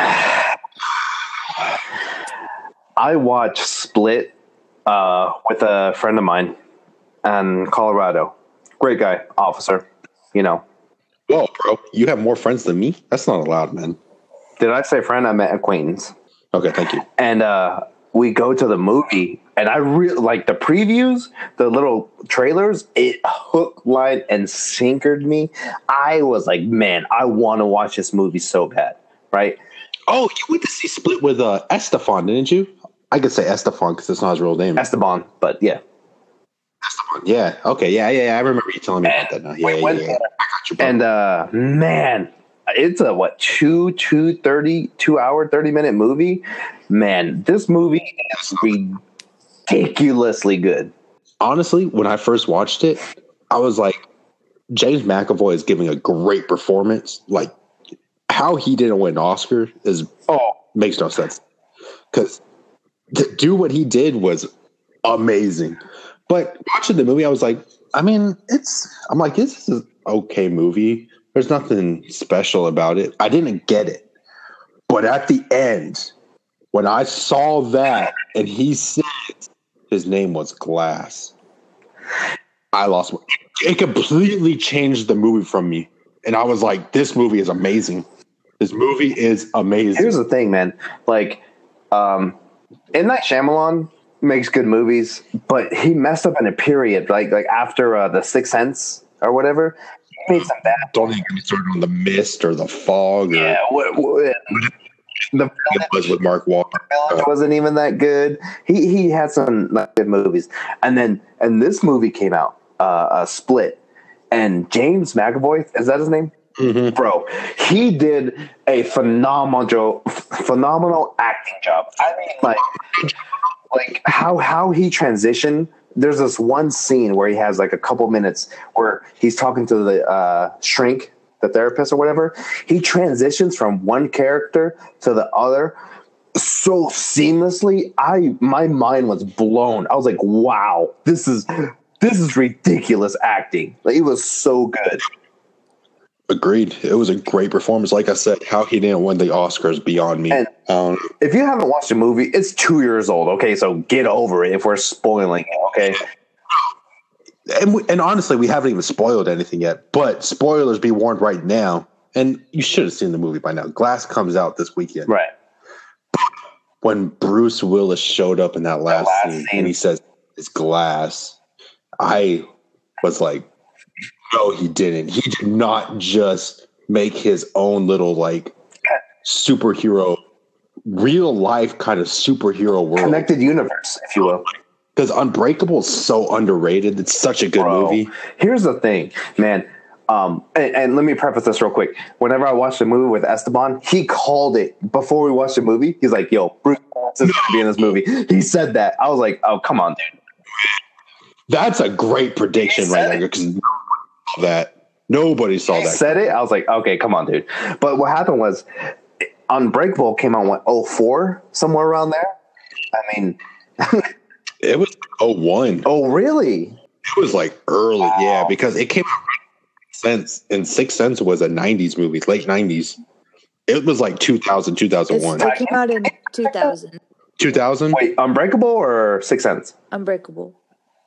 I watched Split uh, with a friend of mine in Colorado. Great guy, officer. You know, Whoa, bro, you have more friends than me. That's not allowed, man. did I say friend? I meant acquaintance. Okay, thank you. and uh we go to the movie and i really like the previews the little trailers it hook line and sinkered me i was like man i want to watch this movie so bad right Oh, you went to see Split with uh, Estefan, didn't you? I could say Estefan because it's not his real name. esteban but yeah Esteban, Yeah. Okay. Yeah. Yeah. yeah. I remember you telling me about that now. Yeah. Yeah. yeah. Got you, and uh man it's a what two two thirty two hour 30 minute movie man this movie is ridiculously good honestly, when I first watched it, I was like, James McAvoy is giving a great performance. Like, how he didn't win an Oscar is oh makes no sense. Because to do what he did was amazing. But watching the movie, I was like, I mean, it's. I'm like, this is an okay movie. There's nothing special about it. I didn't get it, but at the end, when I saw that and he said his name was Glass, I lost. It completely changed the movie from me, and I was like, this movie is amazing. This movie is amazing. Here's the thing, man. Like, um, M Night Shyamalan makes good movies, but he messed up in a period, like like after uh, the Sixth Sense or whatever. He made some bad. don't even get me started on the mist or the fog or Yeah, what, what, the it was with Mark Wahlberg. Village wasn't even that good. He he had some not good movies, and then and this movie came out, uh, uh Split, and James McAvoy is that his name? Mhm. Bro, he did a phenomenal phenomenal acting job. I mean, like like how how he transitioned. There's this one scene where he has like a couple minutes where he's talking to the uh, shrink, the therapist or whatever. He transitions from one character to the other so seamlessly. I my mind was blown. I was like, wow, this is this is ridiculous acting. Like it was so good. Agreed. It was a great performance. Like I said, how he didn't win the Oscars beyond me. Um, If you haven't watched the movie, it's two years old. Okay, so get over it. If we're spoiling it, okay. and we, and honestly, we haven't even spoiled anything yet. But spoilers be warned right now. And you should have seen the movie by now. Glass comes out this weekend. Right. When Bruce Willis showed up in that last, last scene, scene. and he says it's glass, I was like, no, he didn't. He did not just make his own little like superhero, real life kind of superhero world. Connected universe, if you will. Because Unbreakable is so underrated. It's such a good Bro, movie. Here's the thing, man. Um, and, and let me preface this real quick. Whenever I watched the movie with Esteban, he called it before we watched the movie. He's like, "Yo, Bruce Willis is going to be in this movie." He said that. I was like, "Oh, come on, dude." That's a great prediction right there because that nobody saw He that. said it. I was like, okay, come on, dude. But what happened was, Unbreakable came out what 04, somewhere around there. I mean, It was 01. oh really? It was like early, yeah, because it came out since and Six Sense was a 90s movie, late 90s. It was like 2000, 2001. it came out in 2000. 2000? Wait, Unbreakable or Six Sense? Unbreakable.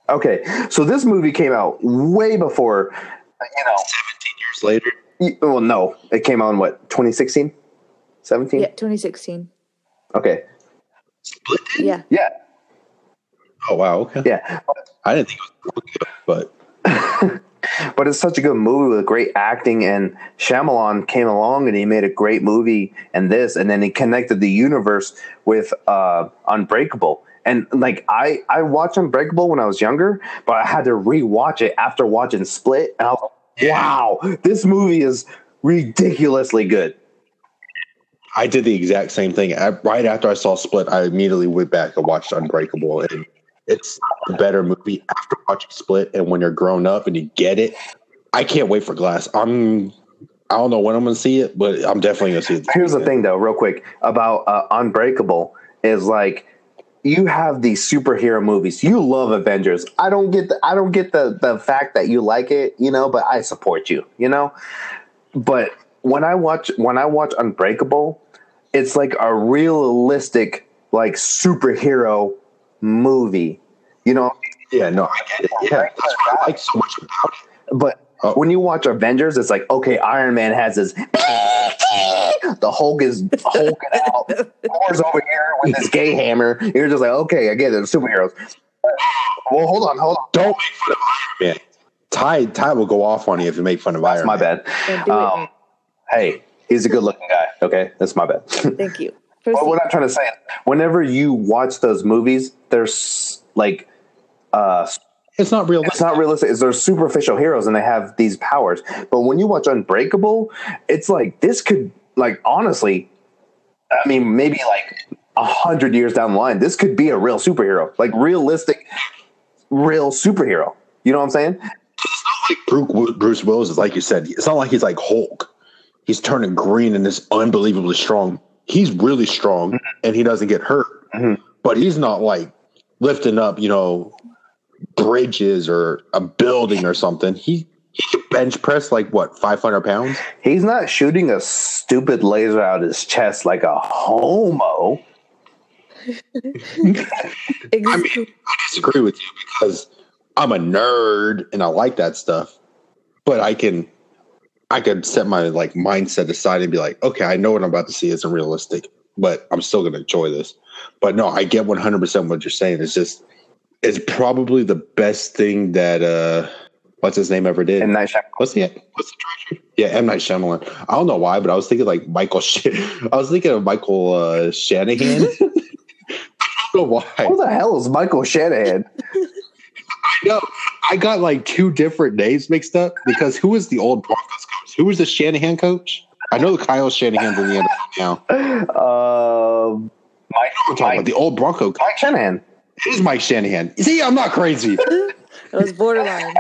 Okay, so this movie came out way before. You know, seventeen Years later. y- well, no, it came out in what 2016, 17. Yeah, 2016. Okay, Split did? Yeah. yeah, Oh, wow. Okay. yeah. I didn't think it was good, but <laughs> But it's such a good movie with great acting, and Shyamalan came along and he made a great movie and this, and then he connected the universe with uh, Unbreakable. And like I, I watched Unbreakable when I was younger, but I had to rewatch it after watching Split, and I was like, "Wow, this movie is ridiculously good." I did the exact same thing. I, right after I saw Split, I immediately went back and watched Unbreakable, and it's a better movie after watching Split. And when you're grown up and you get it, I can't wait for Glass. I'm, I don't know when I'm going to see it, but I'm definitely going to see it. Here's the thing, though, real quick about uh, Unbreakable is like you have these superhero movies. You love Avengers. I don't get the I don't get the the fact that you like it, you know, but I support you, you know. But when I watch when I watch Unbreakable, it's like a realistic like superhero movie, you know. Yeah, no, I get it. Yeah, that's what I like so much about it. But Oh. when you watch Avengers, it's like okay, Iron Man has his <laughs> the Hulk is hulking out. Thor's over here with his gay hammer. You're just like, okay, I get it. Superheroes. Well, hold on, hold on. Don't make fun of Iron Man. Ty, Ty will go off on you if you make fun of Iron My Man. bad. Um, hey, he's a good looking guy. Okay, that's my bad. <laughs> Thank you. But what I'm trying to say whenever you watch those movies, there's like, uh, It's not real. it's not realistic. It's they're superficial heroes and they have these powers. But when you watch Unbreakable, it's like this could, like, honestly, I mean, maybe like a hundred years down the line, this could be a real superhero, like realistic, real superhero. You know what I'm saying? It's not like Bruce, Bruce Willis is like you said. It's not like he's like Hulk. He's turning green and is unbelievably strong. He's really strong and he doesn't get hurt. Mhm. But he's not like lifting up, you know, bridges or a building or something. He he can bench press like what five hundred pounds. He's not shooting a stupid laser out his chest like a homo. Ex- I mean, I disagree with you because I'm a nerd and I like that stuff. But I can I could set my like mindset aside and be like, okay, I know what I'm about to see isn't realistic, but I'm still gonna enjoy this. But no, I get 100 percent what you're saying. It's just it's probably the best thing that uh what's his name ever did. M Night Shyamalan. What's the what's the director? Yeah, M Night Shyamalan. I don't know why, but I was thinking like Michael. Sh- I was thinking of Michael uh, Shanahan. <laughs> I don't know why. Who the hell is Michael Shanahan? No, I got like two different names mixed up because who was the old Broncos coach? Who was the Shanahan coach? I know the Kyle Shanahan's in the NFL now. <laughs> Um, Mike, I'm talking about the old Bronco coach. Mike Shanahan. It is Mike Shanahan. See, I'm not crazy. <laughs> It was borderline.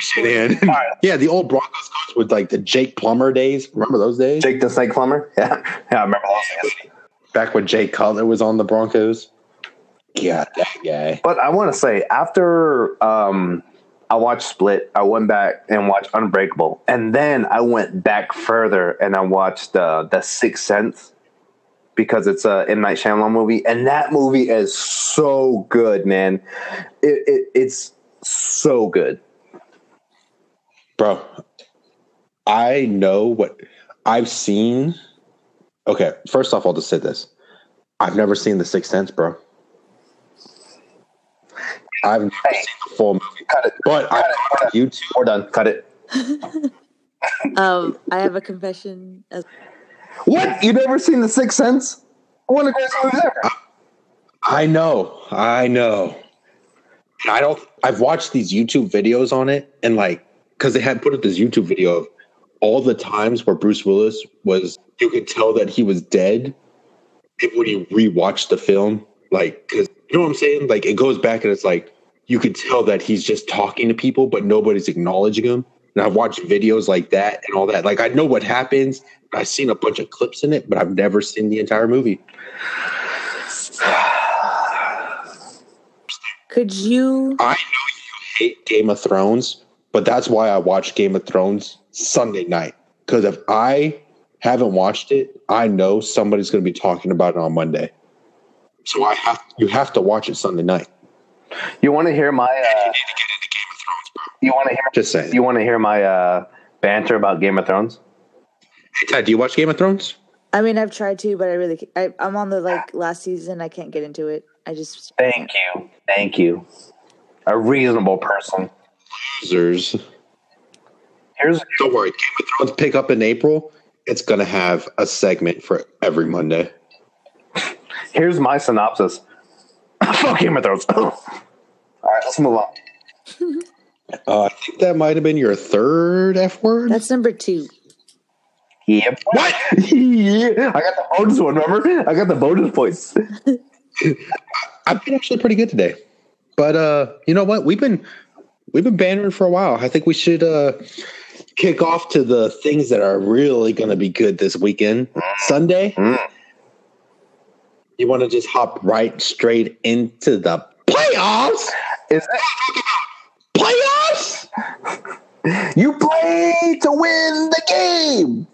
Shanahan. <laughs> yeah, the old Broncos coach with like the Jake Plummer days. Remember those days? Jake the Snake Plummer. <laughs> Yeah, yeah, I remember those days. Back when Jake Cutler was on the Broncos. Yeah, that guy. But I want to say after um, I watched Split, I went back and watched Unbreakable, and then I went back further and I watched uh, The Sixth Sense because it's a M Night Shyamalan movie, and that movie is so good, man. It, it it's so good. Bro, I know what I've seen. Okay, first off, I'll just say this. I've never seen The Sixth Sense, bro. I've never Hey. seen the full movie. Cut it. But I Cut it. We're done. YouTube. We're done. Cut it. <laughs> Um, I have a confession. As, What? You never seen The Sixth Sense? One of the greatest movies ever. I know, I know. I don't. I've watched these YouTube videos on it, and like, because they had put up this YouTube video of all the times where Bruce Willis was. You could tell that he was dead when you rewatch the film. Like, because you know what I'm saying. Like, it goes back and it's like you could tell that he's just talking to people, but nobody's acknowledging him. And I've watched videos like that and all that. Like I know what happens. I've seen a bunch of clips in it, but I've never seen the entire movie. Could you? I know you hate Game of Thrones, but that's why I watch Game of Thrones Sunday night. Because if I haven't watched it, I know somebody's going to be talking about it on Monday. So I have you have to watch it Sunday night. You want to hear my? Uh, you want to hear? Just saying. You want to hear my uh, banter about Game of Thrones? Hey, Ted, do you watch Game of Thrones? I mean, I've tried to, but I really, I, I'm on the like last season. I can't get into it. I just Thank you, thank you. A reasonable person. Losers. Here's Don't worry. Game of Thrones pick up in April. It's going to have a segment for every Monday. here's my synopsis. <laughs> Fuck Game of Thrones. All right, let's move on. <laughs> Uh, I think that might have been your third F word. That's number two. Yep. What? yeah, <laughs> I got the bonus one. Remember? I got the bonus points. <laughs> I've been actually pretty good today. But uh, you know what? We've been we've been bantering for a while. I think we should uh kick off to the things that are really going to be good this weekend. Sunday. Mm. You want to just hop right straight into the playoffs? Is Playoffs? You play to win the game.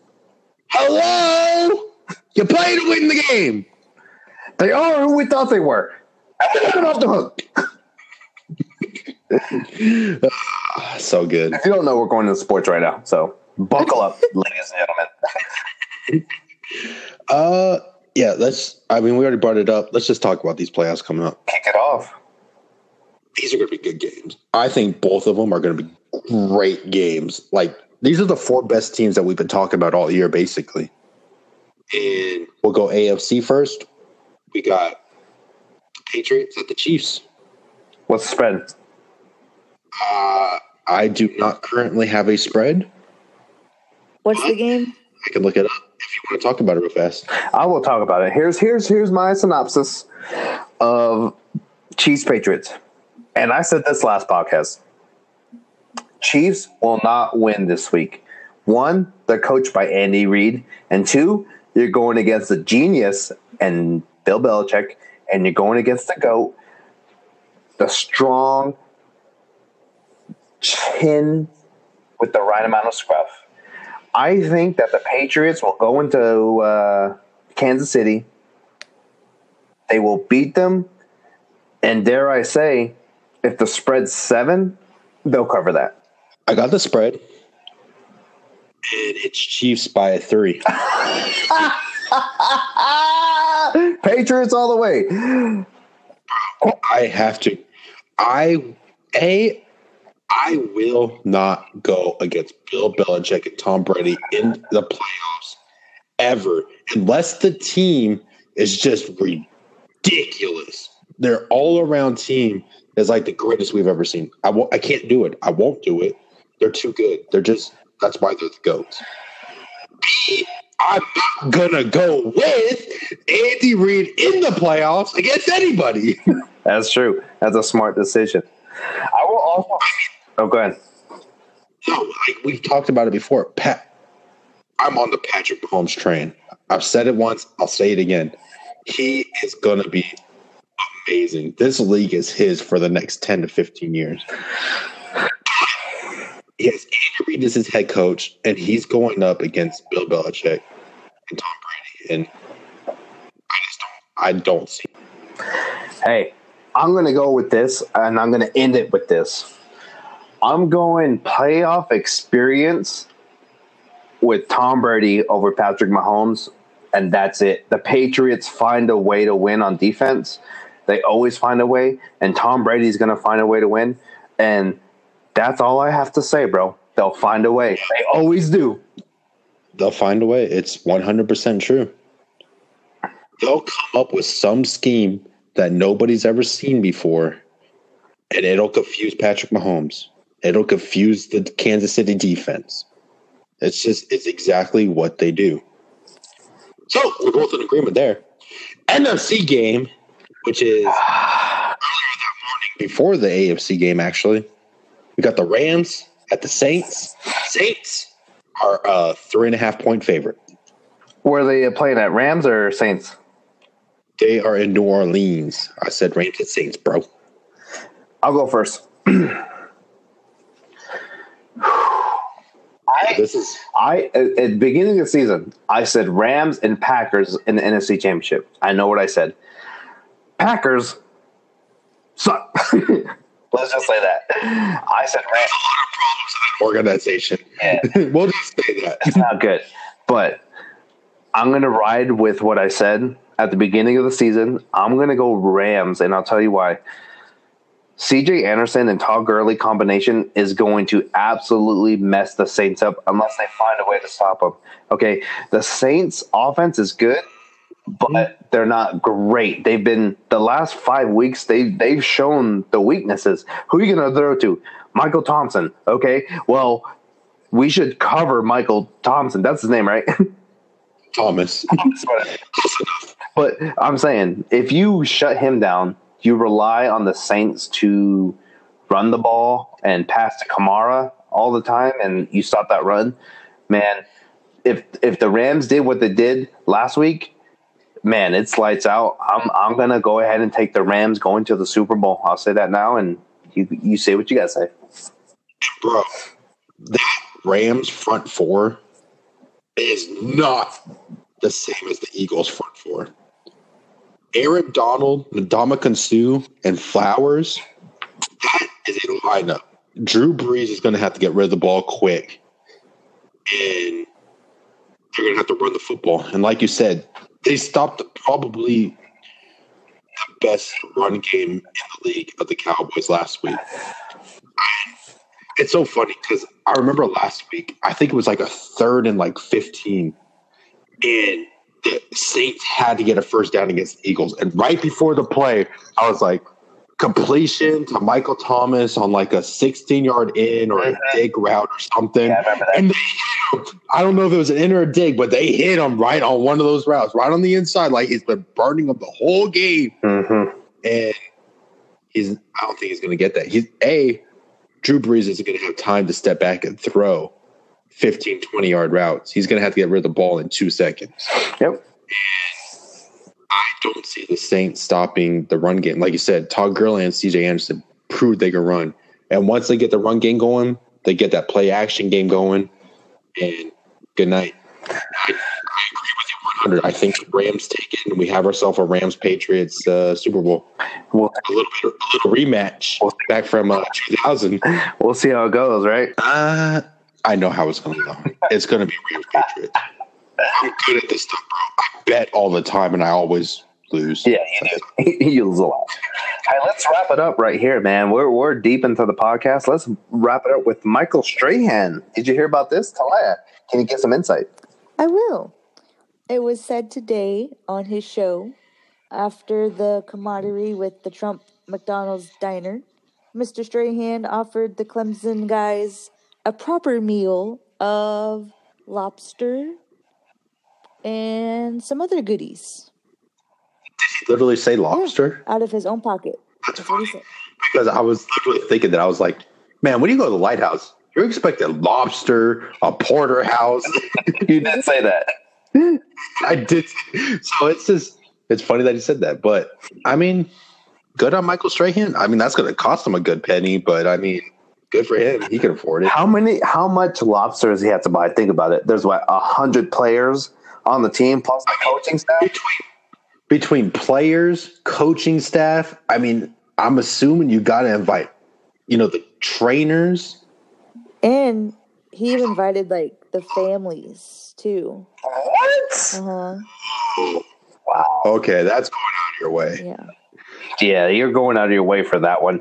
Hello? You play to win the game. They are who we thought they were. And we're off the hook. <laughs> So good. If you don't know, we're going into sports right now. So buckle up, <laughs> ladies and gentlemen. <laughs> Uh yeah, let's I mean we already brought it up. Let's just talk about these playoffs coming up. Kick it off. these are going to be good games. I think both of them are going to be great games. Like these are the four best teams that we've been talking about all year, basically. And we'll go AFC first. We got the Patriots at the Chiefs. What's the spread? Uh, I do not currently have a spread. What's the game? I can look it up if you want to talk about it real fast. I will talk about it. Here's here's here's my synopsis of Chiefs Patriots. And I said this last podcast. Chiefs will not win this week. One, they're coached by Andy Reid, and two, you're going against the genius and Bill Belichick, and you're going against the goat, the strong chin with the right amount of scruff. I think that the Patriots will go into uh, Kansas City. They will beat them, and dare I say, if the spread's seven, they'll cover that. I got the spread. And it's Chiefs by a three. <laughs> Patriots all the way. I have to. I a I will not go against Bill Belichick and Tom Brady in the playoffs ever unless the team is just ridiculous. Their all around team is like the greatest we've ever seen. I won't, I can't do it. I won't do it. They're too good. They're just that's why they're the goats. B, I'm not gonna go with Andy Reid in the playoffs against anybody. <laughs> That's true. That's a smart decision. I will also. Oh, go ahead. No, like we've talked about it before. Pat, I'm on the Patrick Mahomes train. I've said it once. I'll say it again. He is going to be amazing. This league is his for the next 10 to 15 years. Yes, Andy Reid is his head coach, and he's going up against Bill Belichick and Tom Brady. And I just don't, I don't see. Hey, I'm going to go with this, and I'm going to end it with this. I'm going playoff experience with Tom Brady over Patrick Mahomes, and that's it. The Patriots find a way to win on defense. They always find a way, and Tom Brady's going to find a way to win. And that's all I have to say, bro. They'll find a way. They always do. They'll find a way. It's 100% true. They'll come up with some scheme that nobody's ever seen before, and it'll confuse Patrick Mahomes. It'll confuse the Kansas City defense. It's just, it's exactly what they do. So we're both in agreement there. NFC game, which is <sighs> earlier that morning before the AFC game. Actually, we got the Rams at the Saints. Saints are a three and a half point favorite. Were they playing at Rams or Saints? They are in New Orleans. I said Rams at Saints, bro. I'll go first. This is I at, at the beginning of the season, I said Rams and Packers in the NFC Championship. I know what I said. Packers suck. <laughs> Let's just say that. I said Rams. organization. Yeah. <laughs> we'll just say that. It's not good. But I'm gonna ride with what I said at the beginning of the season. I'm gonna go Rams, and I'll tell you why. CJ Anderson and Todd Gurley combination is going to absolutely mess the Saints up unless they find a way to stop them. Okay, the Saints offense is good, but hmm. they're not great. They've been the last five weeks. They they've shown the weaknesses. Who are you going to throw to? Michael Thompson. Okay, well we should cover Michael Thompson. That's his name, right? <laughs> Thomas. <laughs> But I'm saying if you shut him down, you rely on the Saints to run the ball and pass to Kamara all the time, and you stop that run. Man, if if the Rams did what they did last week, man, it's lights out. I'm I'm gonna go ahead and take the Rams going to the Super Bowl. I'll say that now, and you you say what you gotta say. Bro, that Rams front four is not the same as the Eagles front four. Aaron Donald, Ndamukong Suh, and Flowers, that is a lineup. Drew Brees is going to have to get rid of the ball quick. And they're going to have to run the football. And like you said, they stopped probably the best run game in the league of the Cowboys last week. It's so funny because I remember last week, I think it was like a third and like 15. And the Saints had to get a first down against the Eagles. And right before the play, I was like, completion to Michael Thomas on like a 16 yard in or a dig route or something. Yeah, I. And they hit. I don't know if it was an in or a dig, but they hit him right on one of those routes, right on the inside. Like he's been burning him the whole game. Mm-hmm. And he's, I don't think he's going to get that. He's, A, Drew Brees isn't going to have time to step back and throw 15, 20 yard routes. He's going to have to get rid of the ball in two seconds. Yep. I don't see the Saints stopping the run game. Like you said, Todd Gurley and CJ Anderson proved they can run. And once they get the run game going, they get that play action game going. And good night. I, I agree with you 100. I think Rams take it, and we have ourselves a Rams Patriots uh, Super Bowl. We'll, A little bit, a little rematch back from uh, 2000. we'll see how it goes, right? Uh, I know how it's going to go. It's going to be Rams Patriots. I'm good at this stuff, bro. I bet all the time, and I always lose. Yeah, you do. <laughs> you lose a lot. All right, let's wrap it up right here, man. We're we're deep into the podcast. Let's wrap it up with Michael Strahan. Did you hear about this, Talia? Can you get some insight? I will. It was said today on his show after the camaraderie with the Trump McDonald's diner, Mr. Strahan offered the Clemson guys a proper meal of lobster and some other goodies Did he Literally say lobster. out of his own pocket. That's That's what he funny. said. Because I was literally thinking that I was like, man, when you go to the lighthouse, you're expecting lobster, a porterhouse. <laughs> You didn't say that. <laughs> I did. So it's just, it's funny that he said that. But I mean, good on Michael Strahan. I mean, that's going to cost him a good penny, but I mean, good for him. He can afford it. How many? How much lobster does he have to buy? Think about it. There's what a hundred players on the team plus the coaching staff. Between, between players, coaching staff, I mean, I'm assuming you got to invite, you know, the trainers. And he invited like the families too. What? Uh huh. Wow. Okay, that's going out of your way. Yeah. Yeah, you're going out of your way for that one.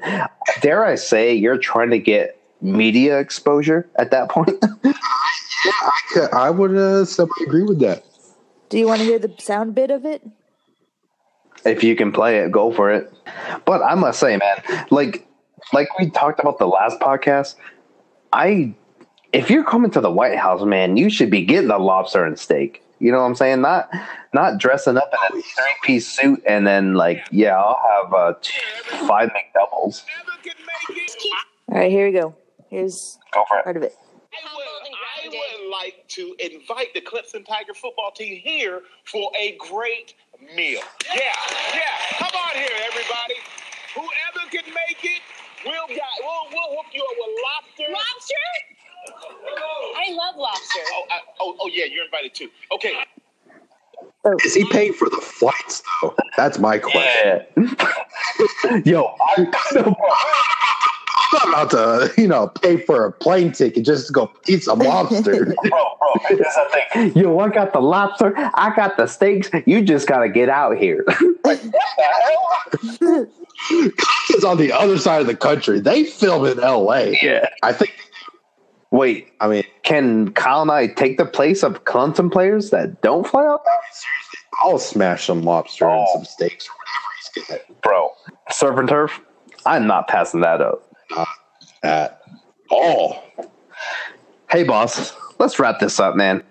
Dare I say you're trying to get media exposure at that point? <laughs> Yeah, I, could, I would uh, semi agree with that. Do you want to hear the sound bit of it? if you can play it, go for it. But I must say, man, like like we talked about the last podcast, I if you're coming to the White House, man, you should be getting the lobster and steak. You know what I'm saying? Not not dressing up in a three piece suit and then like, yeah, I'll have uh, two, five McDoubles. All right, here we go. Here's Go for it. part of it. I would, I would like to invite the Clemson Tiger football team here for a great meal. Yeah, yeah. Come on here, everybody. Whoever can make it, we'll got, we'll, we'll hook you up with lobster. Lobster? I love lobster. Oh, I, oh, oh, yeah, you're invited too. Okay. Is he paying for the flights though? That's my question. Yeah. <laughs> Yo, I <laughs> I'm not about to, you know, pay for a plane ticket just to go eat some lobster. bro, bro, that's the thing. Yo, I got the lobster. I got the steaks. You just gotta get out here. like, what the it's on the other side of the country. They film in L.A. Yeah. I think. Wait, I mean, can Kyle and I take the place of Clemson players that don't fly out there? I'll smash some lobster and Oh. some steaks or whatever he's getting Bro, surf and turf? I'm not passing that up. At all. Hey, boss, let's wrap this up, man.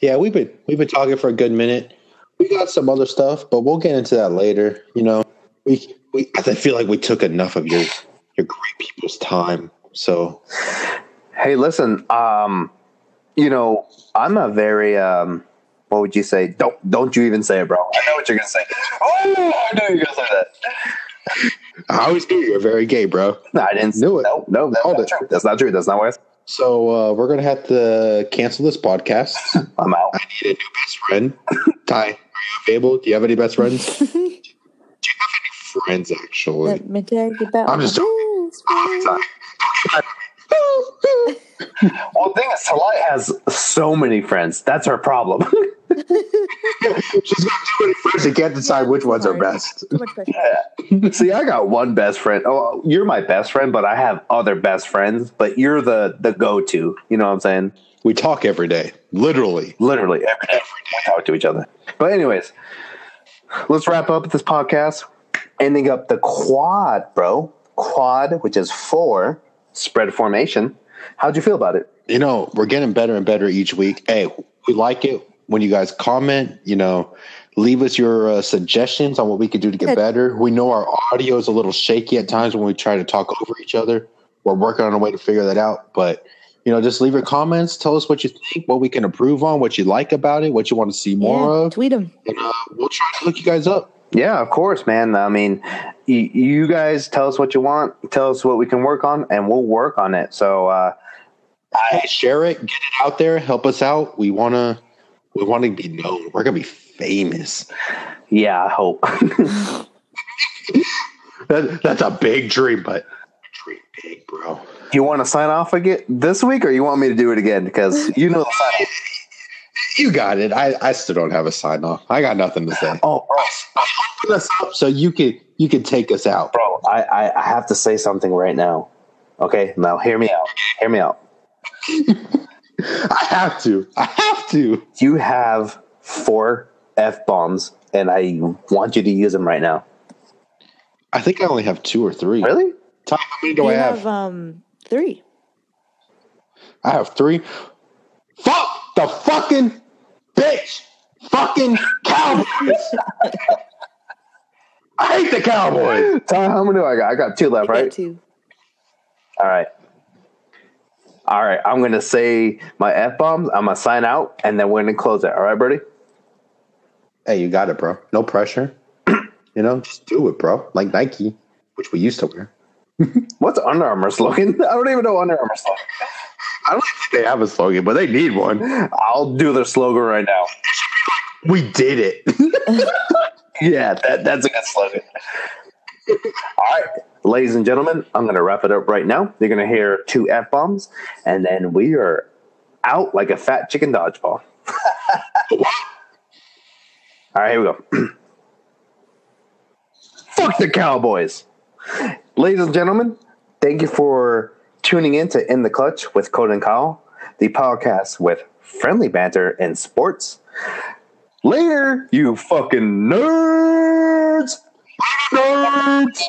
Yeah, we've been we've been talking for a good minute. We got some other stuff, but we'll get into that later. You know, we we I feel like we took enough of your your great people's time. So Hey, listen, um, you know, I'm a very um what would you say? Don't don't you even say it, bro. I know what you're gonna say. Oh, I know you're gonna say that. I always knew you were very gay, bro. No, I didn't Knew it. No, no, that's Called not it. true. That's not true. That's not what I said. So uh, we're gonna have to cancel this podcast. <laughs> I'm out. I need a new best friend. Ty, are you available? Do you have any best friends? <laughs> Do you have any friends actually? Let me tell you about I'm just my best. <laughs> Well, the thing is, Talai has so many friends. That's her problem. She's got too many friends. She can't decide which ones are best. Too much pressure. <laughs> See, I got one best friend. Oh, you're my best friend, but I have other best friends. But you're the the go to. You know what I'm saying? We talk every day, literally. Literally every day we talk to each other. But anyways, let's wrap up this podcast. Ending up the quad, bro. Quad, which is four spread formation. How'd you feel about it? You know, we're getting better and better each week. Hey, we like it when you guys comment. You know, leave us your uh, suggestions on what we could do to get better. We know our audio is a little shaky at times when we try to talk over each other. We're working on a way to figure that out, but. You know, just leave your comments. Tell us what you think, what we can improve on, what you like about it, what you want to see more yeah, of, tweet them. and uh, we'll try to look you guys up. Yeah, of course, man. I mean, y- you guys tell us what you want, tell us what we can work on, and we'll work on it. So, uh, Hey, share it, get it out there, help us out. We wanna, we want to be known. We're gonna be famous. yeah, I hope. <laughs> That, that's a big dream, but dream big, bro. you want to sign off again this week, or you want me to do it again? Because you know the sign. You got it. I, I still don't have a sign off. I got nothing to say. Oh, bro, Open us up so you can you can take us out. bro, I, I, I have to say something right now. Okay, now hear me out. Hear me out. <laughs> I have to. I have to. You have four f bombs, and I want you to use them right now. I think I only have two or three. Really? Tom, how many do You I have? have um three. I have three. Fuck the fucking bitch. Fucking Cowboys. <laughs> I hate the Cowboys. Ty, how many do I got? I got two left, I got right? two. All right. All right. I'm gonna say my f bombs. I'm gonna sign out, and then we're gonna close it. All right, buddy. Hey, you got it, bro. No pressure. <clears throat> you know, just do it, bro. Like Nike, which we used to wear. <laughs> What's Under Armour slogan? <laughs> I don't even know Under Armour slogan. I don't think they have a slogan, but they need one. I'll do their slogan right now. We did it. <laughs> Yeah, that, that's a good slogan. All right, ladies and gentlemen, I'm going to wrap it up right now. You're going to hear two f bombs, and then we are out like a fat chicken dodgeball. <laughs> All right, here we go. <clears throat> Fuck the Cowboys. Ladies and gentlemen, thank you for tuning in to In the Clutch with Code and Kyle, the podcast with friendly banter and sports. Later, you fucking nerds! Nerds!